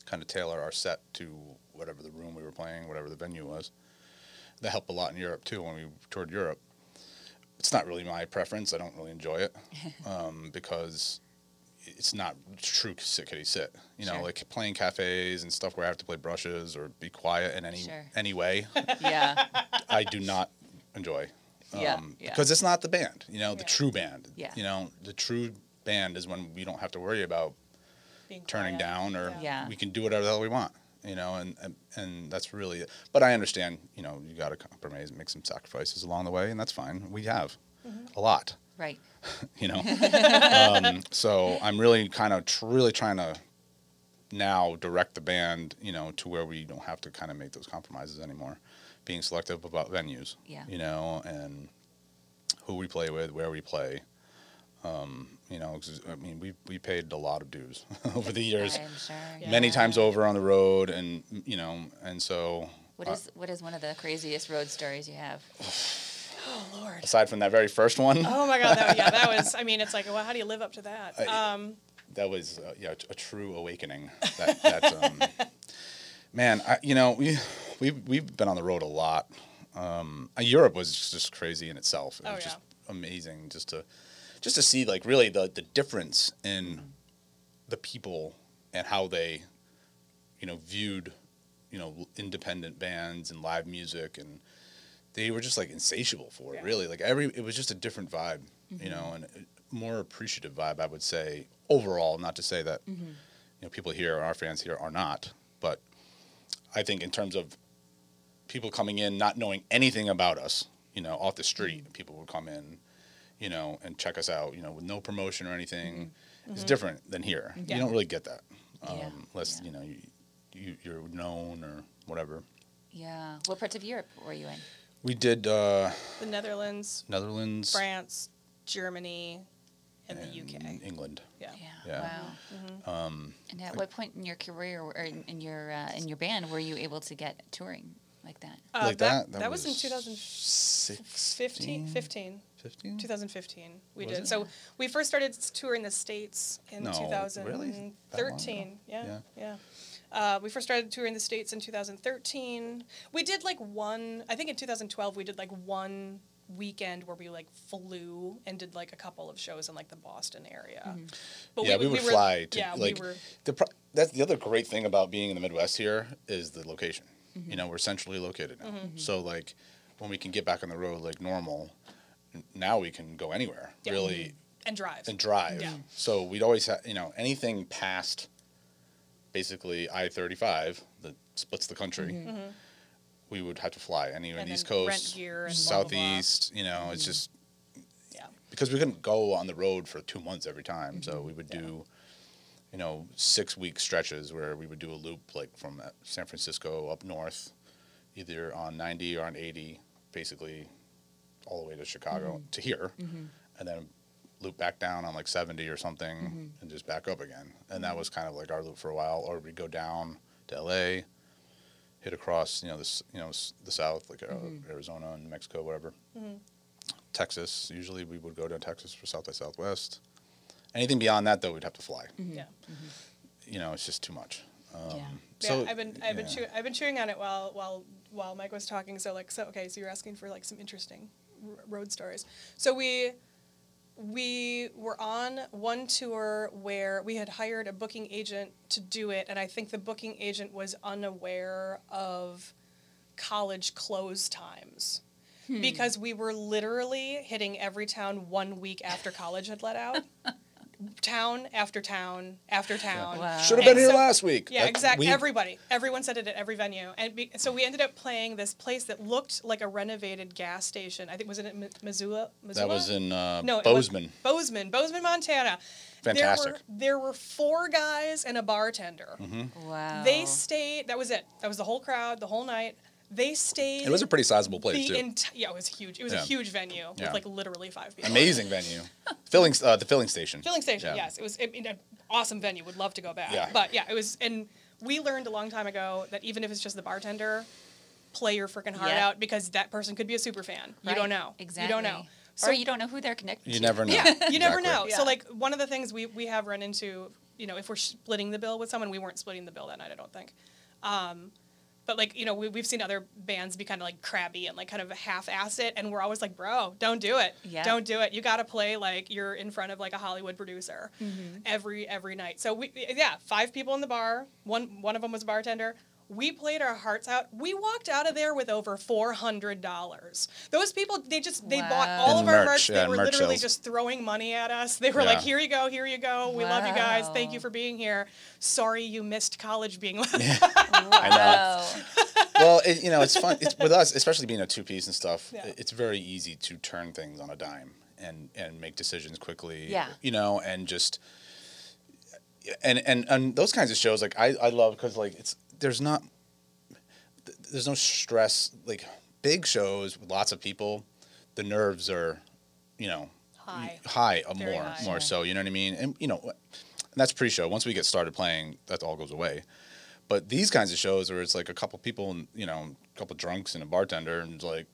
kind of tailor our set to whatever the room we were playing, whatever the venue was. That helped a lot in Europe too when we toured Europe. It's not really my preference. I don't really enjoy it um, because it's not true sit kitty sit. You know, Sure. like playing cafes and stuff where I have to play brushes or be quiet in any Sure. any way. Yeah. I do not enjoy. Yeah, Um, yeah. Because it's not the band, you know, the true band. Yeah. You know, the true band is when we don't have to worry about Being turning quiet. down or Yeah. Yeah. we can do whatever the hell we want, you know, and, and, and that's really it. But I understand, you know, you got to compromise, make some sacrifices along the way, and that's fine. We have Mm-hmm. a lot, Right. you know. um, so I'm really kind of tr- really trying to now direct the band, you know, to where we don't have to kind of make those compromises anymore. Being selective about venues, Yeah. you know, and who we play with, where we play. Um, you know, 'cause, I mean, we we paid a lot of dues over the years, I'm sure. many times over on the road, and you know, and so What is what is one of the craziest road stories you have? Oh Lord. aside from that very first one, Oh my God. That, yeah, that was. I mean, it's like, well, how do you live up to that? I- Um, that was uh, yeah a true awakening. That, that um, man, I, you know we we've we've been on the road a lot. Um, uh, Europe was just crazy in itself. It Oh, was yeah. just amazing just to just to see like really the the difference in the people and how they you know viewed you know independent bands and live music and they were just like insatiable for it Yeah. really. Like every it was just a different vibe you mm-hmm. know and more appreciative vibe i would say overall. Not to say that mm-hmm. you know people here our fans here are not but i think in terms of people coming in not knowing anything about us you know off the street mm-hmm. people would come in you know and check us out you know with no promotion or anything it's different than here Yeah. you don't really get that um, Yeah, unless yeah. you know you, you you're known or whatever Yeah. What parts of Europe were you in? we did uh, the Netherlands, netherlands France, Germany, and the UK. england Yeah. Yeah. Yeah. Wow. um, And at what point in your career or in, in your uh, in your band were you able to get touring like that? Uh, like that that, was, in 2015. 2015 15. 15 2015 we Was did it? so we first started touring the states in No, 2013 That long ago? yeah Yeah. yeah, Uh, we first started touring the states in 2013 we did like one i think in 2012 we did like one weekend where we like flew and did like a couple of shows in like the boston area but yeah, we, would were- fly to yeah like we were the pro- that's the other great thing about being in the Midwest here is the location. Mm-hmm. You know, we're centrally located now, so like when we can get back on the road like normal, n- now we can go anywhere Yeah. really and drive and drive. Yeah. So we'd always have you know anything past basically I thirty five that splits the country. We would have to fly anywhere in Mm-hmm. And the East then rent Coast, gear and blah, blah, blah. Southeast. You know, it's just yeah because we couldn't go on the road for two months every time. So Mm-hmm. we would do, you know, six week stretches where we would do a loop like from San Francisco up north, either on 90 or on 80, basically all the way to Chicago Mm-hmm. to here, and then loop back down on like 70 or something Mm-hmm. and just back up again. And that was kind of like our loop for a while. Or we'd go down to LA, hit across, you know, this, you know, the south, like uh, Arizona and Mexico, whatever. Texas. Usually we would go to Texas for South by Southwest. Anything beyond that, though, we'd have to fly. yeah You know, it's just too much. Um, Yeah. So yeah, I've been I've been chew- I've been chewing on it while while while Mike was talking. So like so okay, so you're asking for like some interesting r- road stories. So we we were on one tour where we had hired a booking agent to do it, and I think the booking agent was unaware of college close times. Hmm. Because we were literally hitting every town one week after college had let out. town after town after town. Wow. Should have been And here so- last week. Yeah, exactly. we- Everybody, everyone said it at every venue, and be, so we ended up playing this place that looked like a renovated gas station. I think was it in Mi- Missoula? That was in uh, no, it was Bozeman. Bozeman, Bozeman, Montana. Fantastic. There were, there were four guys and a bartender. Mm-hmm. Wow. They stayed. That was it. That was the whole crowd, the whole night. They stayed. It was a pretty sizable place the too. enti- yeah, it was huge. It was Yeah. a huge venue with Yeah. like literally five people. Amazing venue. filling uh, the filling station. Filling station, Yeah. yes. It was I mean, an awesome venue. Would love to go back. Yeah. But yeah, it was, and we learned a long time ago that even if it's just the bartender, play your freaking heart Yeah. out because that person could be a super fan. You don't know. Exactly. You don't know. or you don't know who they're connected You to. never know. Yeah, you never know. Yeah. So like one of the things we we have run into, you know, if we're splitting the bill with someone, we weren't splitting the bill that night. I don't think. Um, but like you know we, we've seen other bands be kind of like crabby and like kind of half-ass it and we're always like bro don't do it. Yeah. don't do it. You got to play like you're in front of like a hollywood producer mm-hmm. every every night. So we yeah five people in the bar. One one of them was a bartender we played our hearts out. We walked out of there with over four hundred dollars. Those people, they just they bought all And of our merch, merch. yeah, They and were merch literally sales. just throwing money at us. They were like, "Here you go, here you go. We love you guys. Thank you for being here. Sorry you missed college being left." Wow. well, it, you know, it's fun. It's with us, especially being a two piece and stuff. Yeah. It's very easy to turn things on a dime and and make decisions quickly. Yeah. You know, and just and and and those kinds of shows, like I I love because like it's there's not there's no stress like big shows with lots of people. The nerves are, you know, High. high uh, Very more high. more Sure. so. You know what I mean? And you know, and that's pre-show. Once we get started playing, that all goes away. But these kinds of shows where it's like a couple people and you know, a couple drunks and a bartender, and it's like,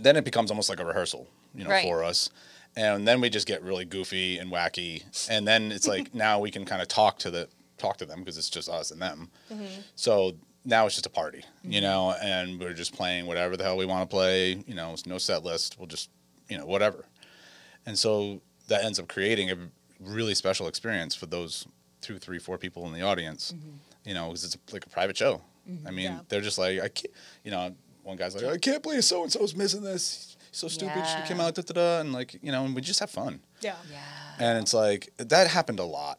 then it becomes almost like a rehearsal, you know, Right. for us. And then we just get really goofy and wacky, and then it's like now we can kind of talk to the talk to them because it's just us and them. Mm-hmm. So now it's just a party, you mm-hmm. know, and we're just playing whatever the hell we want to play. You know, it's no set list. We'll just, you know, whatever. And so that ends up creating a really special experience for those two, three, four people in the audience. Mm-hmm. You know, because it's like a private show. I mean, Yeah. they're just like, I can't, you know, one guy's like, I can't believe so and so's missing this. He's so stupid. She came out, da da da, and like, you know, and we just have fun. Yeah. Yeah. And it's like that happened a lot.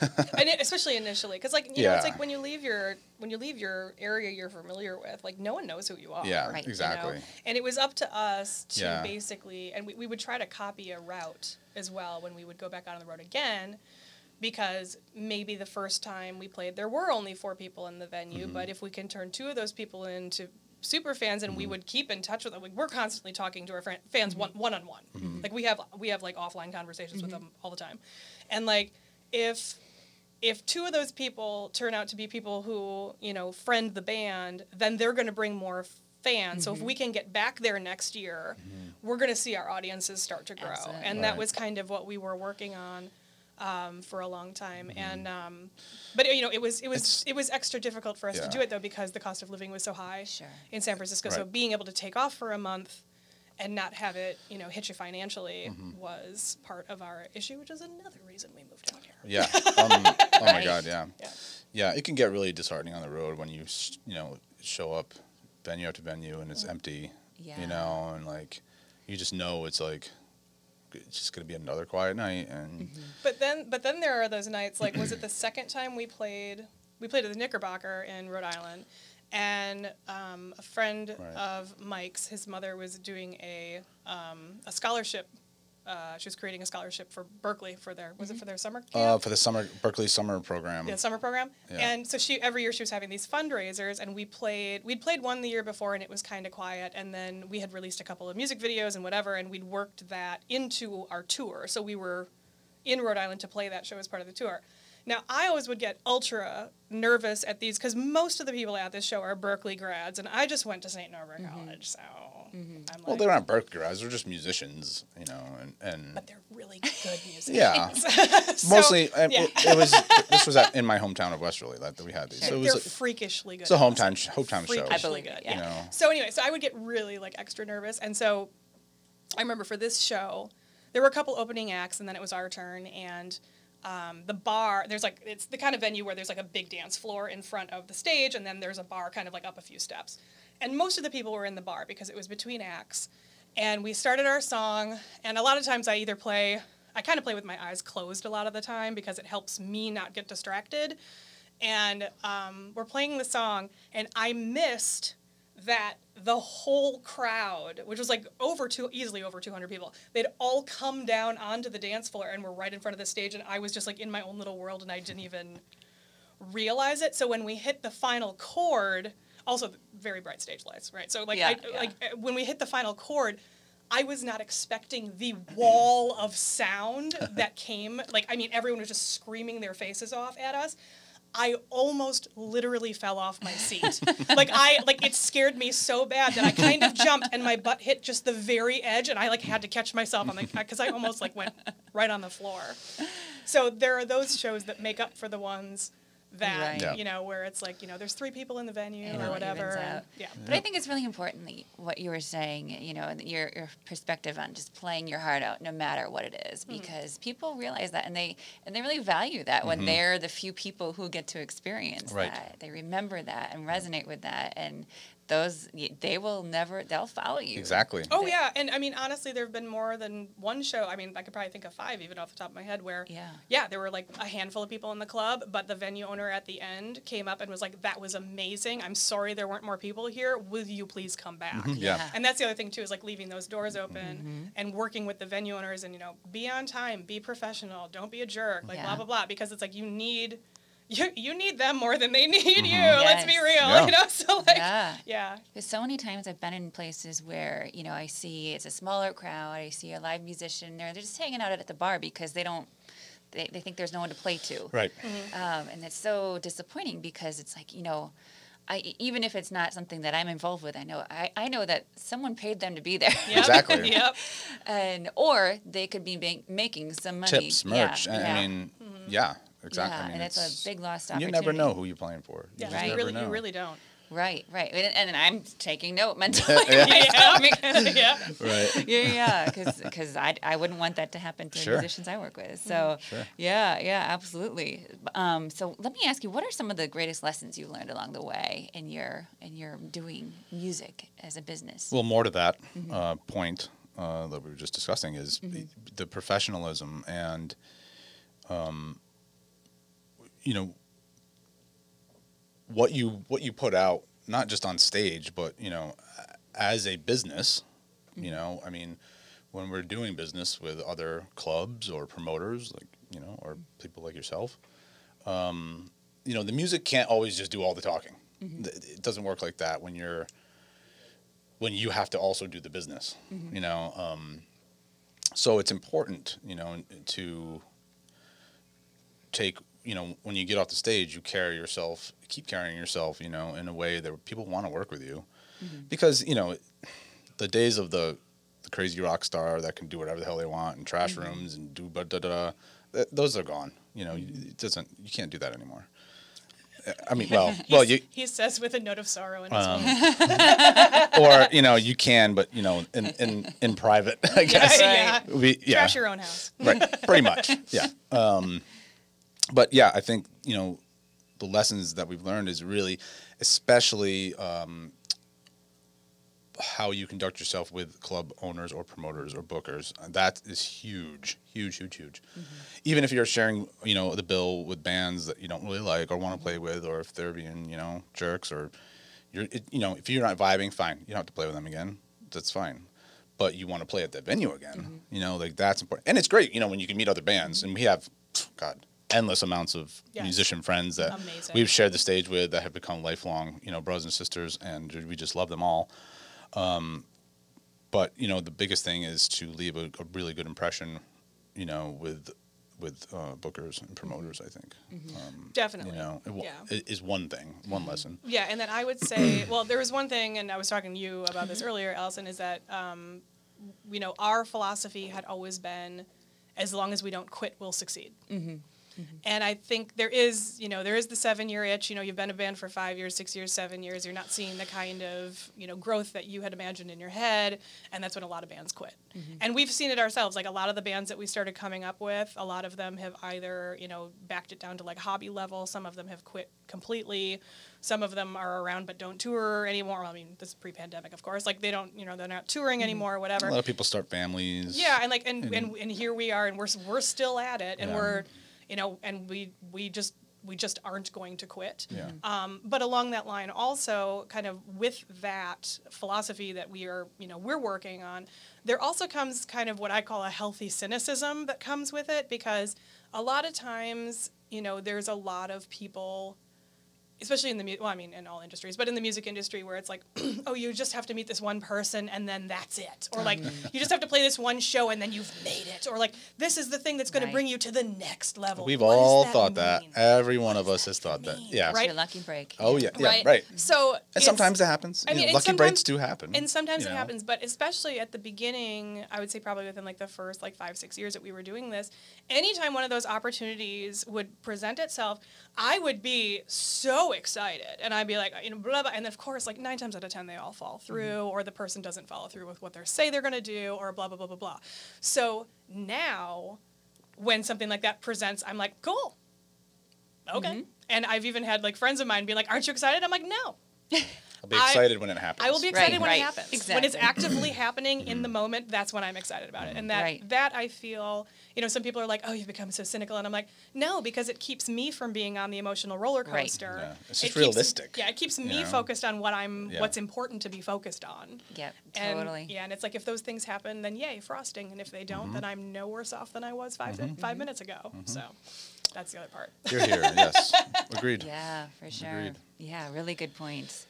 and it, especially initially because like you know it's like when you leave your when you leave your area you're familiar with like no one knows who you are Yeah, Right. you know? exactly. and it was up to us to Yeah. basically and we, we would try to copy a route as well when we would go back out on the road again because maybe the first time we played there were only four people in the venue Mm-hmm. but if we can turn two of those people into super fans and we Mm-hmm. would keep in touch with them like, we're constantly talking to our fran- fans one one on one Mm-hmm. like we have we have like offline conversations with them all the time and like if if two of those people turn out to be people who you know friend the band then they're going to bring more fans. So if we can get back there next year we're going to see our audiences start to grow. Absolutely. and that was kind of what we were working on um, for a long time. Mm-hmm. and um, but you know it was it was It's- it was extra difficult for us to do it though because the cost of living was so high Sure. in San Francisco. So being able to take off for a month and not have it you know hit you financially Mm-hmm. was part of our issue which is another reason we moved down here Yeah. Um, oh my God. Yeah. Yeah. Yeah. It can get really disheartening on the road when you s- you know show up venue after venue and it's empty. Yeah. You know, and like you just know it's like it's just gonna be another quiet night and But then, but then there are those nights. Like, was it the second time we played? We played at the Knickerbocker in Rhode Island, and um, a friend Right. of Mike's, his mother was doing a um, a scholarship. Uh, she was creating a scholarship for Berklee for their was it for their summer camp? uh, for the summer Berklee summer program. the summer program. Yeah. And so she every year she was having these fundraisers, and we played. We'd played one the year before, and it was kind of quiet. And then we had released a couple of music videos and whatever, and we'd worked that into our tour. So we were in Rhode Island to play that show as part of the tour. Now I always would get ultra nervous at these because most of the people at this show are Berklee grads, and I just went to St. Norbert mm-hmm. College, so mm-hmm. I'm like, Well, they're not Berklee guys; they're just musicians, you know, and and but they're really good musicians. yeah. So, Mostly, uh, yeah. it, it was. This was at, in my hometown of Westerly that, that we had these. So it they're was. freakishly good. It's a hometown sh- hometown show. Freakishly I believe good. Yeah. You know. So anyway, so I would get really like extra nervous, and so I remember for this show, there were a couple opening acts, and then it was our turn, and um, the bar there's like it's the kind of venue where there's like a big dance floor in front of the stage, and then there's a bar kind of like up a few steps, and most of the people were in the bar because it was between acts, and we started our song, and a lot of times I either play. I kind of play with my eyes closed a lot of the time because it helps me not get distracted. And um, we're playing the song, and I missed that the whole crowd, which was like over two, easily over 200 people, they'd all come down onto the dance floor and were right in front of the stage, and I was just like in my own little world, and I didn't even realize it. So when we hit the final chord, also very bright stage lights, right? So like, Yeah, I, yeah. like uh, when we hit the final chord. I was not expecting the wall of sound that came. Like, I mean, everyone was just screaming their faces off at us. I almost literally fell off my seat. like I like it scared me so bad that I kind of jumped and my butt hit just the very edge and I like had to catch myself on the uh, because I almost like went right on the floor. So there are those shows that make up for the ones that Right. Yeah. you know where it's like you know there's three people in the venue And or whatever. and- out. yeah. But I think it's really importantly what you were saying, you know, your, your perspective on just playing your heart out no matter what it is, Hmm. because people realize that and they and they really value that when they're the few people who get to experience Mm-hmm. Right. that. They remember that and resonate with that and those they will never they'll follow you. Exactly. Oh yeah, and I mean honestly, there have been more than one show. I mean, I could probably think of five even off the top of my head where Yeah. yeah, there were like a handful of people in the club, but the venue owner at the end came up and was like, "That was amazing. I'm sorry there weren't more people here. Will you please come back?" Yeah. Yeah. And that's the other thing too is like leaving those doors open Mm-hmm. and working with the venue owners and you know be on time, be professional, don't be a jerk, like Yeah. blah blah blah because it's like you need. You, you need them more than they need mm-hmm. you. Let's be real, Yeah. you know. So like, Yeah. yeah, Because so many times I've been in places where, you know, I see it's a smaller crowd, I see a live musician, they're, they're just hanging out at the bar because they don't, they, they think there's no one to play to. Right. Mm-hmm. Um, and it's so disappointing because it's like, you know, I, even if it's not something that I'm involved with, I know I, I know that someone paid them to be there, Yep. Exactly. yep. and or they could be make, making some money. Tips, Yeah, merch. I- yeah. I mean, mm-hmm. yeah, exactly. Yeah, I mean, and it's a big lost You never know who you're playing for. You Yeah, just Right. you never really, know. you really don't. Right, right, and, and I'm taking note mentally. Yeah. Because- yeah. Right. yeah, yeah, because I, I wouldn't want that to happen to Sure. musicians I work with. So, Sure. yeah, yeah, absolutely. Um, so let me ask you, what are some of the greatest lessons you've learned along the way in your in your doing music as a business? Well, more to that Mm-hmm. uh, point uh, that we were just discussing is the- the professionalism and, um, you know, what you what you put out, not just on stage, but you know, as a business. You Mm-hmm. know, I mean, when we're doing business with other clubs or promoters, like you know, or people like yourself, um, you know, the music can't always just do all the talking. Mm-hmm. It doesn't work like that when you're when you have to also do the business. You know, um, so it's important, you know, to take you know when you get off the stage, you carry yourself, keep carrying yourself, you know, in a way that people want to work with you, because you know, the days of the the crazy rock star that can do whatever the hell they want in trash rooms and do but da da da, th- those are gone. You know, it doesn't you can't do that anymore. I mean, well, well, you He says with a note of sorrow in his Um, voice. or you know you can, but you know in in, in private, I guess. yeah. We, yeah. Trash your own house. right pretty much yeah um, but yeah i think you know the lessons that we've learned is really especially um, how you conduct yourself with club owners or promoters or bookers uh, that is huge huge huge huge mm-hmm. even if you're sharing you know the bill with bands that you don't really like or want to play with or if they're being you know jerks or you're it, you know if you're not vibing fine you don't have to play with them again that's fine but you want to play at that venue again. Mm-hmm. You know, like that's important. And it's great, you know, when you can meet other bands. And we have, God, endless amounts of Yes. musician friends that Amazing. we've shared the stage with that have become lifelong, you know, brothers and sisters, and we just love them all. Um, but you know, the biggest thing is to leave a, a really good impression, you know, with with uh, bookers and promoters. I think, um, Definitely. you know, it, wa- yeah. it is one thing, one lesson. Yeah, and then I would say, well, there was one thing, and I was talking to you about this earlier, Allison, is that, um, you know, our philosophy had always been, as long as we don't quit, we'll succeed. Mm-hmm. And I think there is, you know, there is the seven year itch. You know, you've been a band for five years, six years, seven years. You're not seeing the kind of, you know, growth that you had imagined in your head. And that's when a lot of bands quit. Mm-hmm. And we've seen it ourselves. Like a lot of the bands that we started coming up with, a lot of them have either, you know, backed it down to like hobby level. Some of them have quit completely. Some of them are around but don't tour anymore. Well, I mean, this is pre pandemic, of course. Like they don't, you know, they're not touring mm-hmm. anymore or whatever. A lot of people start families. Yeah, and like and, and and here we are, and we're we're still at it, and Yeah. we're, you know, and we we just we just aren't going to quit. Yeah. Um, but along that line, also kind of with that philosophy that we are, you know, we're working on, there also comes kind of what I call a healthy cynicism that comes with it because a lot of times, you know, there's a lot of people especially in the mu- well, I mean, in all industries, but in the music industry, where it's like, oh, you just have to meet this one person and then that's it, or like you just have to play this one show and then you've made it, or like this is the thing that's going Right. to bring you to the next level. We've What all that thought that. Every one What of us has that thought that. Yeah. Right? Your lucky break. Oh yeah, yeah, right. So And sometimes it happens. I You mean, know, lucky breaks do happen. And sometimes you it know. happens, but especially at the beginning, I would say probably within like the first like five, six years that we were doing this, anytime one of those opportunities would present itself, I would be so excited. And I'd be like, you know, blah, blah. And of course, like nine times out of 10, they all fall through, mm-hmm. or the person doesn't follow through with what they say they're going to do, or blah, blah, blah, blah, blah. So now, when something like that presents, I'm like, cool. Okay. Mm-hmm. And I've even had like friends of mine be like, aren't you excited? I'm like, no. I'll be I- excited when it happens. I will be Right, excited when right. it happens. When it's actively happening in the moment, that's when I'm excited about it. And that Right. that I feel, you know, some people are like, "Oh, you've become so cynical," and I'm like, "No, because it keeps me from being on the emotional roller Right. coaster. Yeah. It's It just keeps- realistic, yeah, it keeps you me know? focused on what I'm, Yeah. what's important to be focused on. Yep, And, totally. yeah, and it's like if those things happen, then yay, frosting, and if they don't, Mm-hmm. then I'm no worse off than I was 5 Mm-hmm. 5 minutes ago. So that's the other part. You're here. yes. Agreed. Yeah, for sure. Agreed. Yeah, really good points.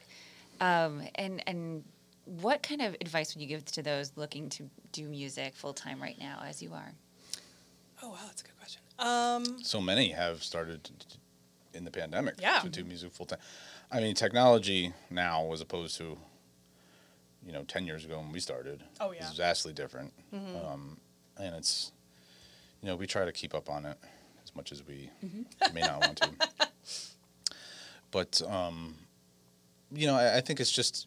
Um, and and what kind of advice would you give to those looking to do music full time right now, as you are? Oh wow, that's a good question. Um, So many have started t- t- in the pandemic Yeah. to do music full time. I mean, technology now, as opposed to, you know, ten years ago when we started, Oh, yeah. is vastly different. Um, and it's, you know, we try to keep up on it as much as we may not want to. But um, you know, I, I think it's just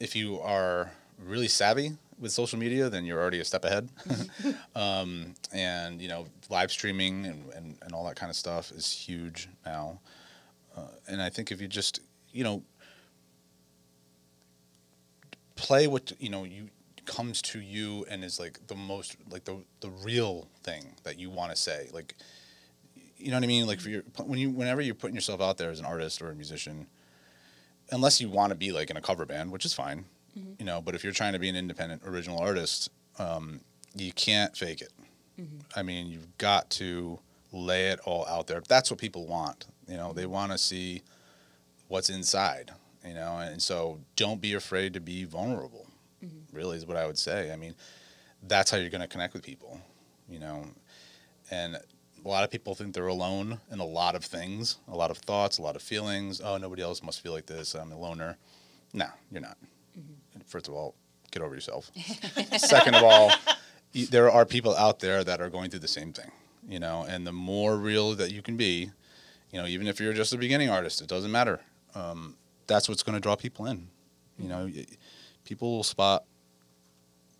if you are really savvy with social media, then you're already a step ahead. um, and you know, live streaming and, and, and all that kind of stuff is huge now. Uh, and I think if you just, you know, play what you know you comes to you and is like the most like the the real thing that you want to say like you know what I mean like for your when you whenever you're putting yourself out there as an artist or a musician unless you want to be like in a cover band which is fine mm-hmm. you know but if you're trying to be an independent original artist um, you can't fake it. Mm-hmm. I mean you've got to lay it all out there. That's what people want you know they want to see what's inside you know and so don't be afraid to be vulnerable mm-hmm. really is what i would say. I mean that's how you're going to connect with people you know and a lot of people think they're alone in a lot of things a lot of thoughts a lot of feelings. Oh nobody else must feel like this. I'm a loner. No you're not. First of all get over yourself. Second of all there are people out there that are going through the same thing you know and the more real that you can be you know even if you're just a beginning artist it doesn't matter. Um, that's what's going to draw people in. You know people will spot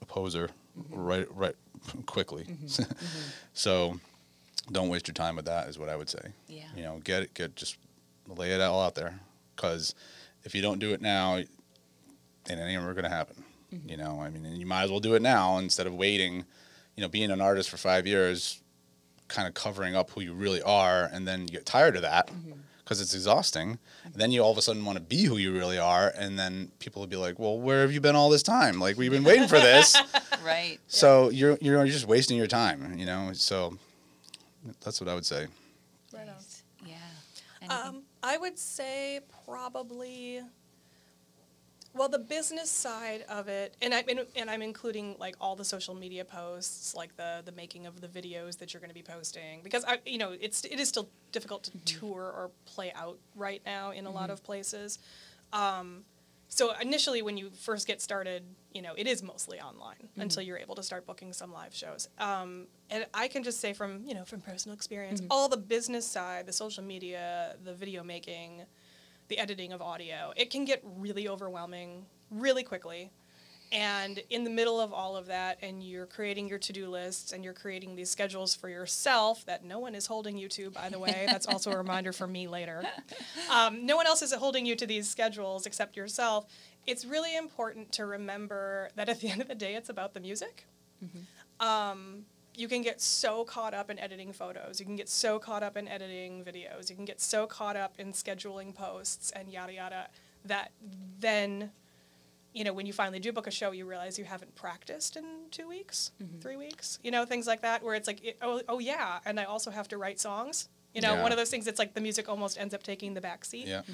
a poser mm-hmm. right right quickly. Mm-hmm. Mm-hmm. So don't waste your time with that is what i would say. Yeah. you know get it get just lay it all out there because if you don't do it now it ain't ever going to happen mm-hmm. you know? I mean and you might as well do it now instead of waiting you know being an artist for five years kind of covering up who you really are and then you get tired of that mm-hmm. because it's exhausting. And then you all of a sudden want to be who you really are and then people will be like well where have you been all this time? Like we've been waiting for this. Right. so you're you're just wasting your time you know? So that's what i would say Right on. Yeah. Um, I would say probably. Well, the business side of it, and I'm and I'm including like all the social media posts, like the the making of the videos that you're going to be posting, because I, you know, it's it is still difficult to tour or play out right now in a lot of places. Um, so initially, when you first get started, you know, it is mostly online until you're able to start booking some live shows. Um, and I can just say from you know from personal experience, all the business side, the social media, the video making, the editing of audio, it can get really overwhelming really quickly. And in the middle of all of that, and you're creating your to do lists and you're creating these schedules for yourself that no one is holding you to, by the way. That's also a reminder for me later. Um, no one else is holding you to these schedules except yourself. It's really important to remember that at the end of the day, it's about the music. Um, you can get so caught up in editing photos. You can get so caught up in editing videos. You can get so caught up in scheduling posts and yada yada that then, you know, when you finally do book a show, you realize you haven't practiced in two weeks, mm-hmm. three weeks, you know, things like that, where it's like, it, oh, oh yeah, and I also have to write songs. You know, Yeah. one of those things that's like the music almost ends up taking the back seat. Yeah. Mm-hmm.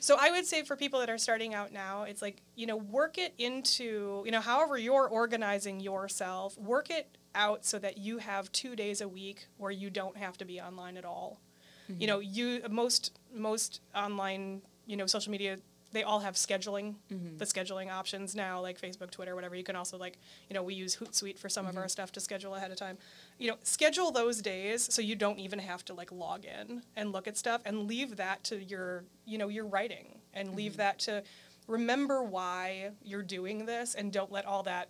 So I would say for people that are starting out now, it's like, you know, work it into, you know, however you're organizing yourself, work it out so that you have 2 days a week where you don't have to be online at all. You mm-hmm. know, you most most online, you know, social media they all have scheduling, mm-hmm. the scheduling options now, like Facebook, Twitter, whatever. You can also like, you know, we use Hootsuite for some of our mm-hmm. stuff to schedule ahead of time. You know, schedule those days so you don't even have to like log in and look at stuff, and leave that to your, you know, your writing, and leave mm-hmm. that to remember why you're doing this, and don't let all that.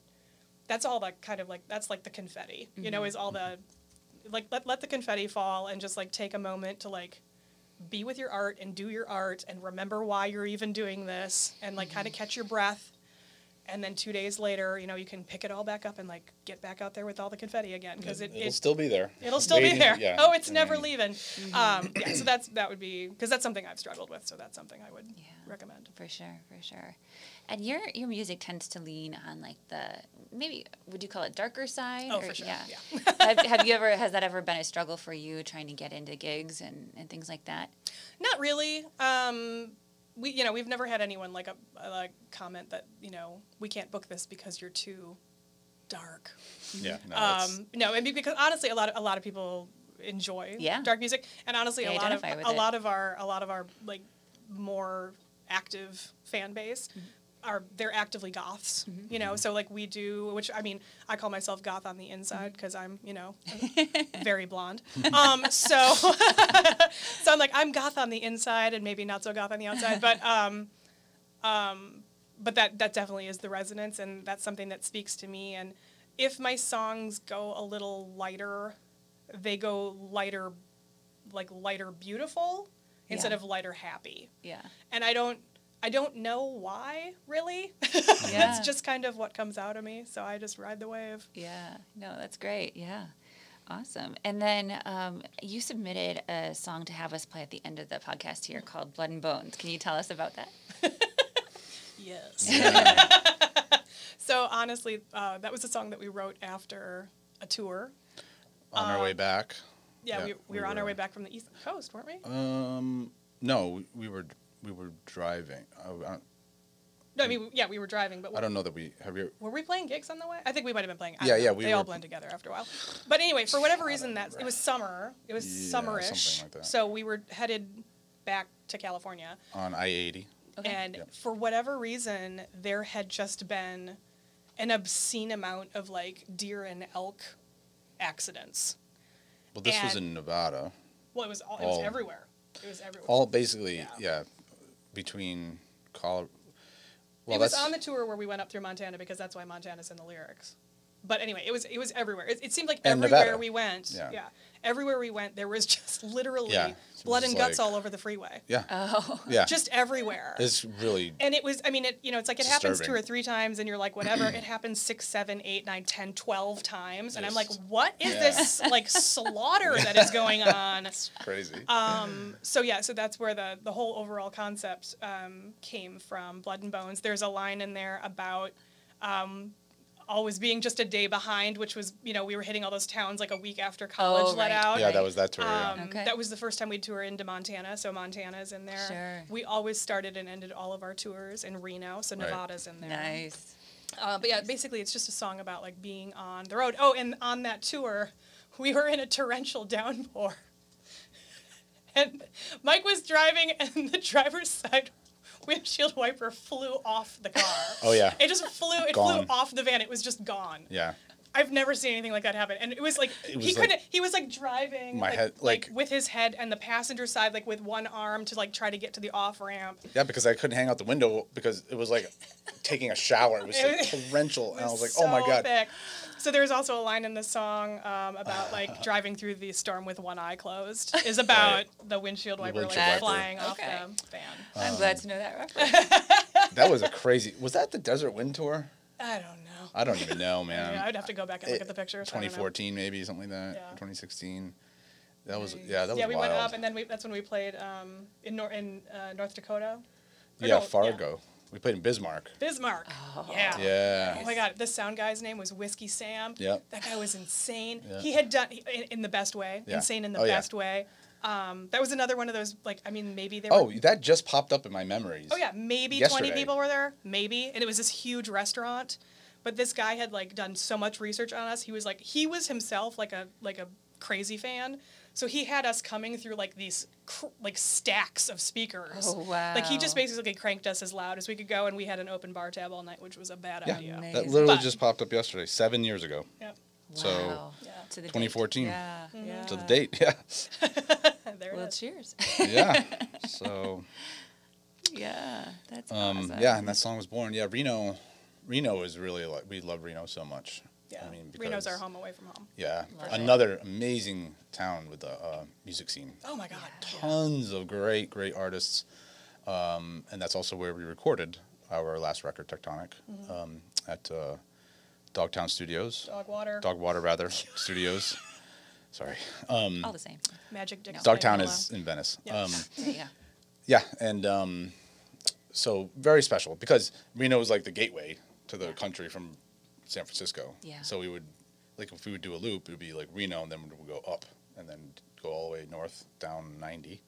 That's all that kind of like that's like the confetti, you know, is all the like let let the confetti fall and just like take a moment to like be with your art and do your art and remember why you're even doing this and like kind of mm-hmm. catch your breath and then two days later you know you can pick it all back up and like get back out there with all the confetti again because it, It'll it still be there. it'll still be there yeah. oh it's I never mean, leaving mm-hmm. um, yeah so that's that would be because that's something i've struggled with so that's something i would Yeah. recommend For sure, for sure. And your your music tends to lean on like the maybe would you call it darker side? oh or- for sure yeah, have, have you ever has that ever been a struggle for you trying to get into gigs and, and things like that? Not really. Um, we, you know, we've never had anyone like a, a like comment that you know we can't book this because you're too dark. Yeah. No, Um, no, and because honestly, a lot of a lot of people enjoy Yeah. dark music, and honestly, They a lot of a it. lot of our a lot of our like more active fan base. Mm-hmm. Are they're actively goths, you know? So like we do, which I mean, I call myself goth on the inside because I'm, you know, very blonde. Um, so, so I'm like I'm goth on the inside and maybe not so goth on the outside, but um, um, but that that definitely is the resonance, and that's something that speaks to me. And if my songs go a little lighter, they go lighter, like lighter beautiful instead Yeah. of lighter happy. Yeah. And I don't. I don't know why, really. Yeah. it's just kind of what comes out of me. So I just ride the wave. Yeah, no, that's great. Yeah, awesome. And then um, you submitted a song to have us play at the end of the podcast here called "Blood and Bones." Can you tell us about that? Yes. so honestly, uh, that was a song that we wrote after a tour. on our way back. Yeah, Yeah, we, we, we were on our way back from the East Coast, weren't we? Um, no, we, we were we were driving. I, I, don't- No, I mean, yeah, we were driving, but I don't know that we have you. were we playing gigs on the way? I think we might have been playing. I Yeah, yeah, we They all blend together after a while. But anyway, for whatever reason, that it was summer. It was Yeah, summerish. something like that. So we were headed back to California, on I eighty. Okay. and Yep. for whatever reason, there had just been an obscene amount of like deer and elk accidents. Well, this was in Nevada. Well, it was all, it was everywhere. It was everywhere. All basically, Yeah. yeah, between Colorado. Well, it was on the tour where we went up through Montana because that's why Montana's in the lyrics. But anyway, it was it was everywhere. It, it seemed like everywhere we went, Yeah. yeah. Everywhere we went, there was just literally Yeah, blood was and guts like- all over the freeway, yeah, Oh, yeah. just everywhere. it's really and it was, I mean, it you know, it's like it happens two or three times, and you're like, whatever. it happens six, seven, eight, nine, ten, twelve times, and I'm like, what is Yeah. this like slaughter that is going on? That's crazy. Um, so yeah, so that's where the the whole overall concept um, came from. Blood and Bones. There's a line in there about um, always being just a day behind, which was you know we were hitting all those towns like a week after college Oh, let out. yeah, that was that tour. yeah. Um, Okay. That was the first time we'd tour into Montana, so Montana's in there. Sure. We always started and ended all of our tours in Reno, so Right. Nevada's in there. nice. Uh, but yeah, basically it's just a song about like being on the road. Oh, and on that tour, we were in a torrential downpour. And Mike was driving, and the driver's side windshield wiper flew off the car. Oh yeah, It just flew. It Gone. flew off the van. It was just gone. yeah. I've never seen anything like that happen. And it was like It he was like- couldn't. he was like driving, My like, head- like- with his head and the passenger side, like with one arm to like try to get to the off ramp. Yeah, because I couldn't hang out the window because it was like taking a shower. It was It was- torrential, and I was like, so "Oh my god!" Thick. So there's also a line in the song um, about like driving through the storm with one eye closed. Is about Right. the windshield wiper windshield like wiper. flying off Okay. the van. I'm glad to know that reference. That was a crazy. Was that the Desert Wind tour? I don't know. I don't even know, man. Yeah, I'd have to go back and look It- at the pictures. I don't know. 2014 maybe something like that. Yeah. 2016. That was yeah, that was yeah, we wild. went up, and then we, that's when we played um, in Nor- in uh, North Dakota. Or yeah, no, Fargo. We played in Bismarck. Bismarck. Oh. Yeah. Yeah. Oh my God! The sound guy's name was Whiskey Sam. Yep. That guy was insane. Yeah. He had done in, in the best way. Yeah. Insane in the Oh, yeah. best way. Um, that was another one of those like I mean maybe they were Oh, that just popped up in my memories. Oh yeah, maybe Yesterday. 20 people were there, maybe. And it was this huge restaurant. But this guy had like done so much research on us. He was like he was himself like a like a crazy fan. So he had us coming through like these cr- like stacks of speakers. Oh, wow! Like he just basically cranked us as loud as we could go and we had an open bar tab all night, which was a bad Yeah, idea. that literally But- just popped up yesterday, seven years ago. Yep. So Wow. Yeah. To the date. 2014. Yeah. yeah. to the date, yeah, there Well, it is. cheers. yeah. So yeah, that's um, awesome. yeah, and that song was born. Yeah, Reno, Reno is really like we love Reno so much. Yeah. I mean, Reno's our home away from home. Yeah, Love it. another amazing town with the uh, music scene. Oh my god. Tons of great, great artists, um, and that's also where we recorded our last record, Tectonic, Mm-hmm. um, at uh, Dogtown Studios, Dog water. Dogwater rather Studios. Sorry, um, All the same. Magic Dick. Dogtown is in Venice. Yeah. Um, There yeah, and um, so very special because Reno is like the gateway to the country from San Francisco. Yeah. So we would, like, if we would do a loop, it would be like Reno, and then we would go up, and then go all the way north down 90,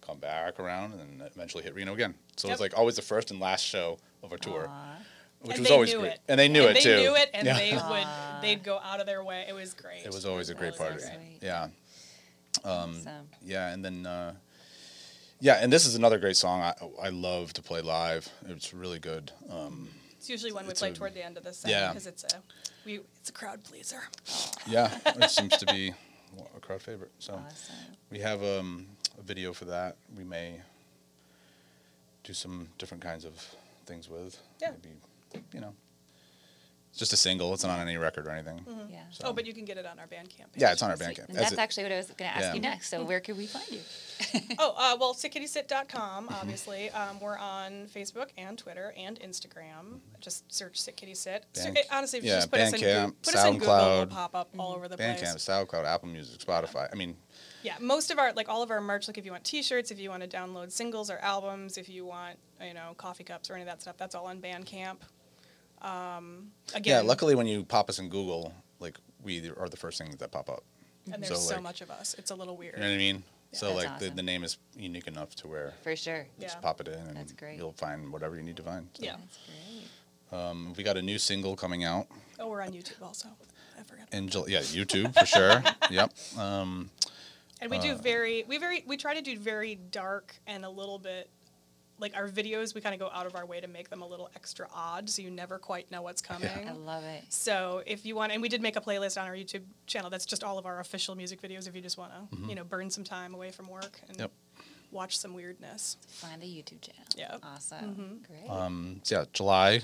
come back around, and then eventually hit Reno again. So Yep. it's like always the first and last show of a tour, Aw. which and was they always knew great. It. And they knew and it they too. knew it, and Yeah. they would they'd go out of their way. It was great. It was always a great so party. sweet. Yeah. Um, Awesome. Yeah, and then uh, yeah, and this is another great song. I I love to play live. It's really good. Um, It's usually one we It's play a- toward the end of the set Yeah. because it's a we it's a crowd pleaser. yeah, it seems to be a crowd favorite. So Awesome. we have um, a video for that. We may do some different kinds of things with. Yeah. Maybe you know, it's just a single. It's not on any record or anything. Yeah. So- Oh, but you can get it on our Bandcamp. Page. Yeah, it's on our Bandcamp. And that's it- actually what I was going to ask Yeah. you next. So where could we find you? Oh, uh, well, sitkittysit.com, Mm-hmm. obviously. Um, we're on Facebook and Twitter and Instagram. Just search Sit Kitty Sit. So, it- honestly, if you yeah, just put us, in, Goo- Bandcamp, put us in Google, it'll SoundCloud, pop up all over the Bandcamp, place. SoundCloud, Apple Music, Spotify. I mean, Yeah, most of our, like all of our merch, like if you want t shirts, if you want to download singles or albums, if you want, you know, coffee cups or any of that stuff, that's all on Bandcamp. Um, again, yeah. Luckily, when you pop us in Google, like we are the first things that pop up. and there's so, so, like- much of us. It's a little weird. You know what I mean? So That's like the, awesome. the name is unique enough to where For sure. Yeah. just pop it in and That's great. you'll find whatever you need to find. So, Yeah. That's great. Um, we got a new single coming out Oh, we're on YouTube also. I forgot. in July. Yeah, YouTube for sure. Yep. Um, And we do Uh, very we very we try to do very dark and a little bit like our videos we kind of go out of our way to make them a little extra odd so you never quite know what's coming. I love it. So if you want and we did make a playlist on our YouTube channel that's just all of our official music videos if you just want to, you know, burn some time away from work and Mm-hmm. Yep. watch some weirdness. Find the YouTube channel. Yep. Awesome. Great. um, so yeah, July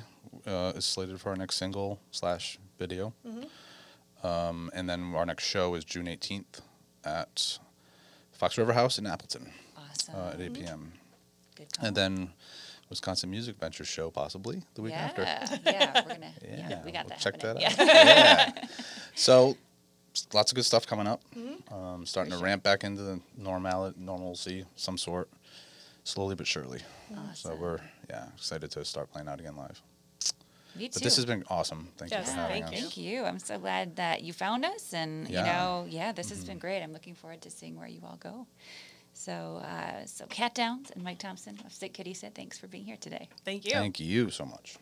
uh, is slated for our next single slash video. Mm-hmm. Um, and then our next show is June 18th at Fox River House in Appleton awesome. uh, at 8 p.m. Good call. And then Wisconsin Music Ventures show possibly the week yeah. after. yeah, we're gonna. Yeah, Yeah, we got we'll that. check that out. Yeah. yeah. So lots of good stuff coming up. Mm-hmm. Um, starting For to sure. ramp back into the normal normalcy, some sort, slowly but surely. So we're yeah excited to start playing out again live. Me too. But this has been awesome. Thank you for having thank us. Thank you. I'm so glad that you found us, and. Mm-hmm. you know, yeah, this has been great. I'm looking forward to seeing where you all go. So, uh, so Kat Downs and Mike Thompson of Sit Kitty Sit, thanks for being here today. Thank you. Thank you so much.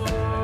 Oh.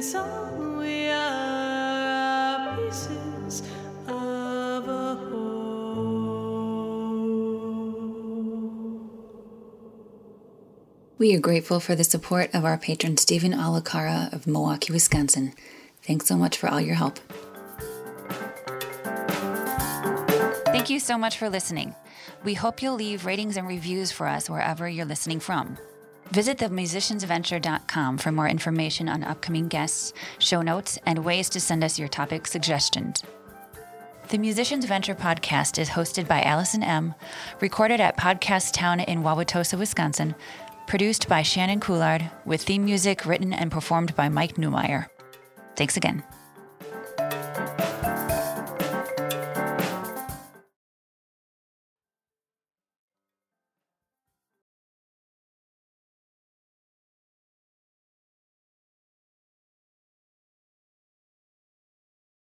We are grateful for the support of our patron Stephen Alacara of Milwaukee, Wisconsin. Thanks so much for all your help. Thank you so much for listening. We hope you'll leave ratings and reviews for us wherever you're listening from. Visit themusiciansventure.com for more information on upcoming guests, show notes, and ways to send us your topic suggestions. The Musicians Venture podcast is hosted by Allison Emm, recorded at Podcast Town in Wauwatosa, Wisconsin, produced by Shannon Coulard, with theme music written and performed by Mike Newmeyer. Thanks again.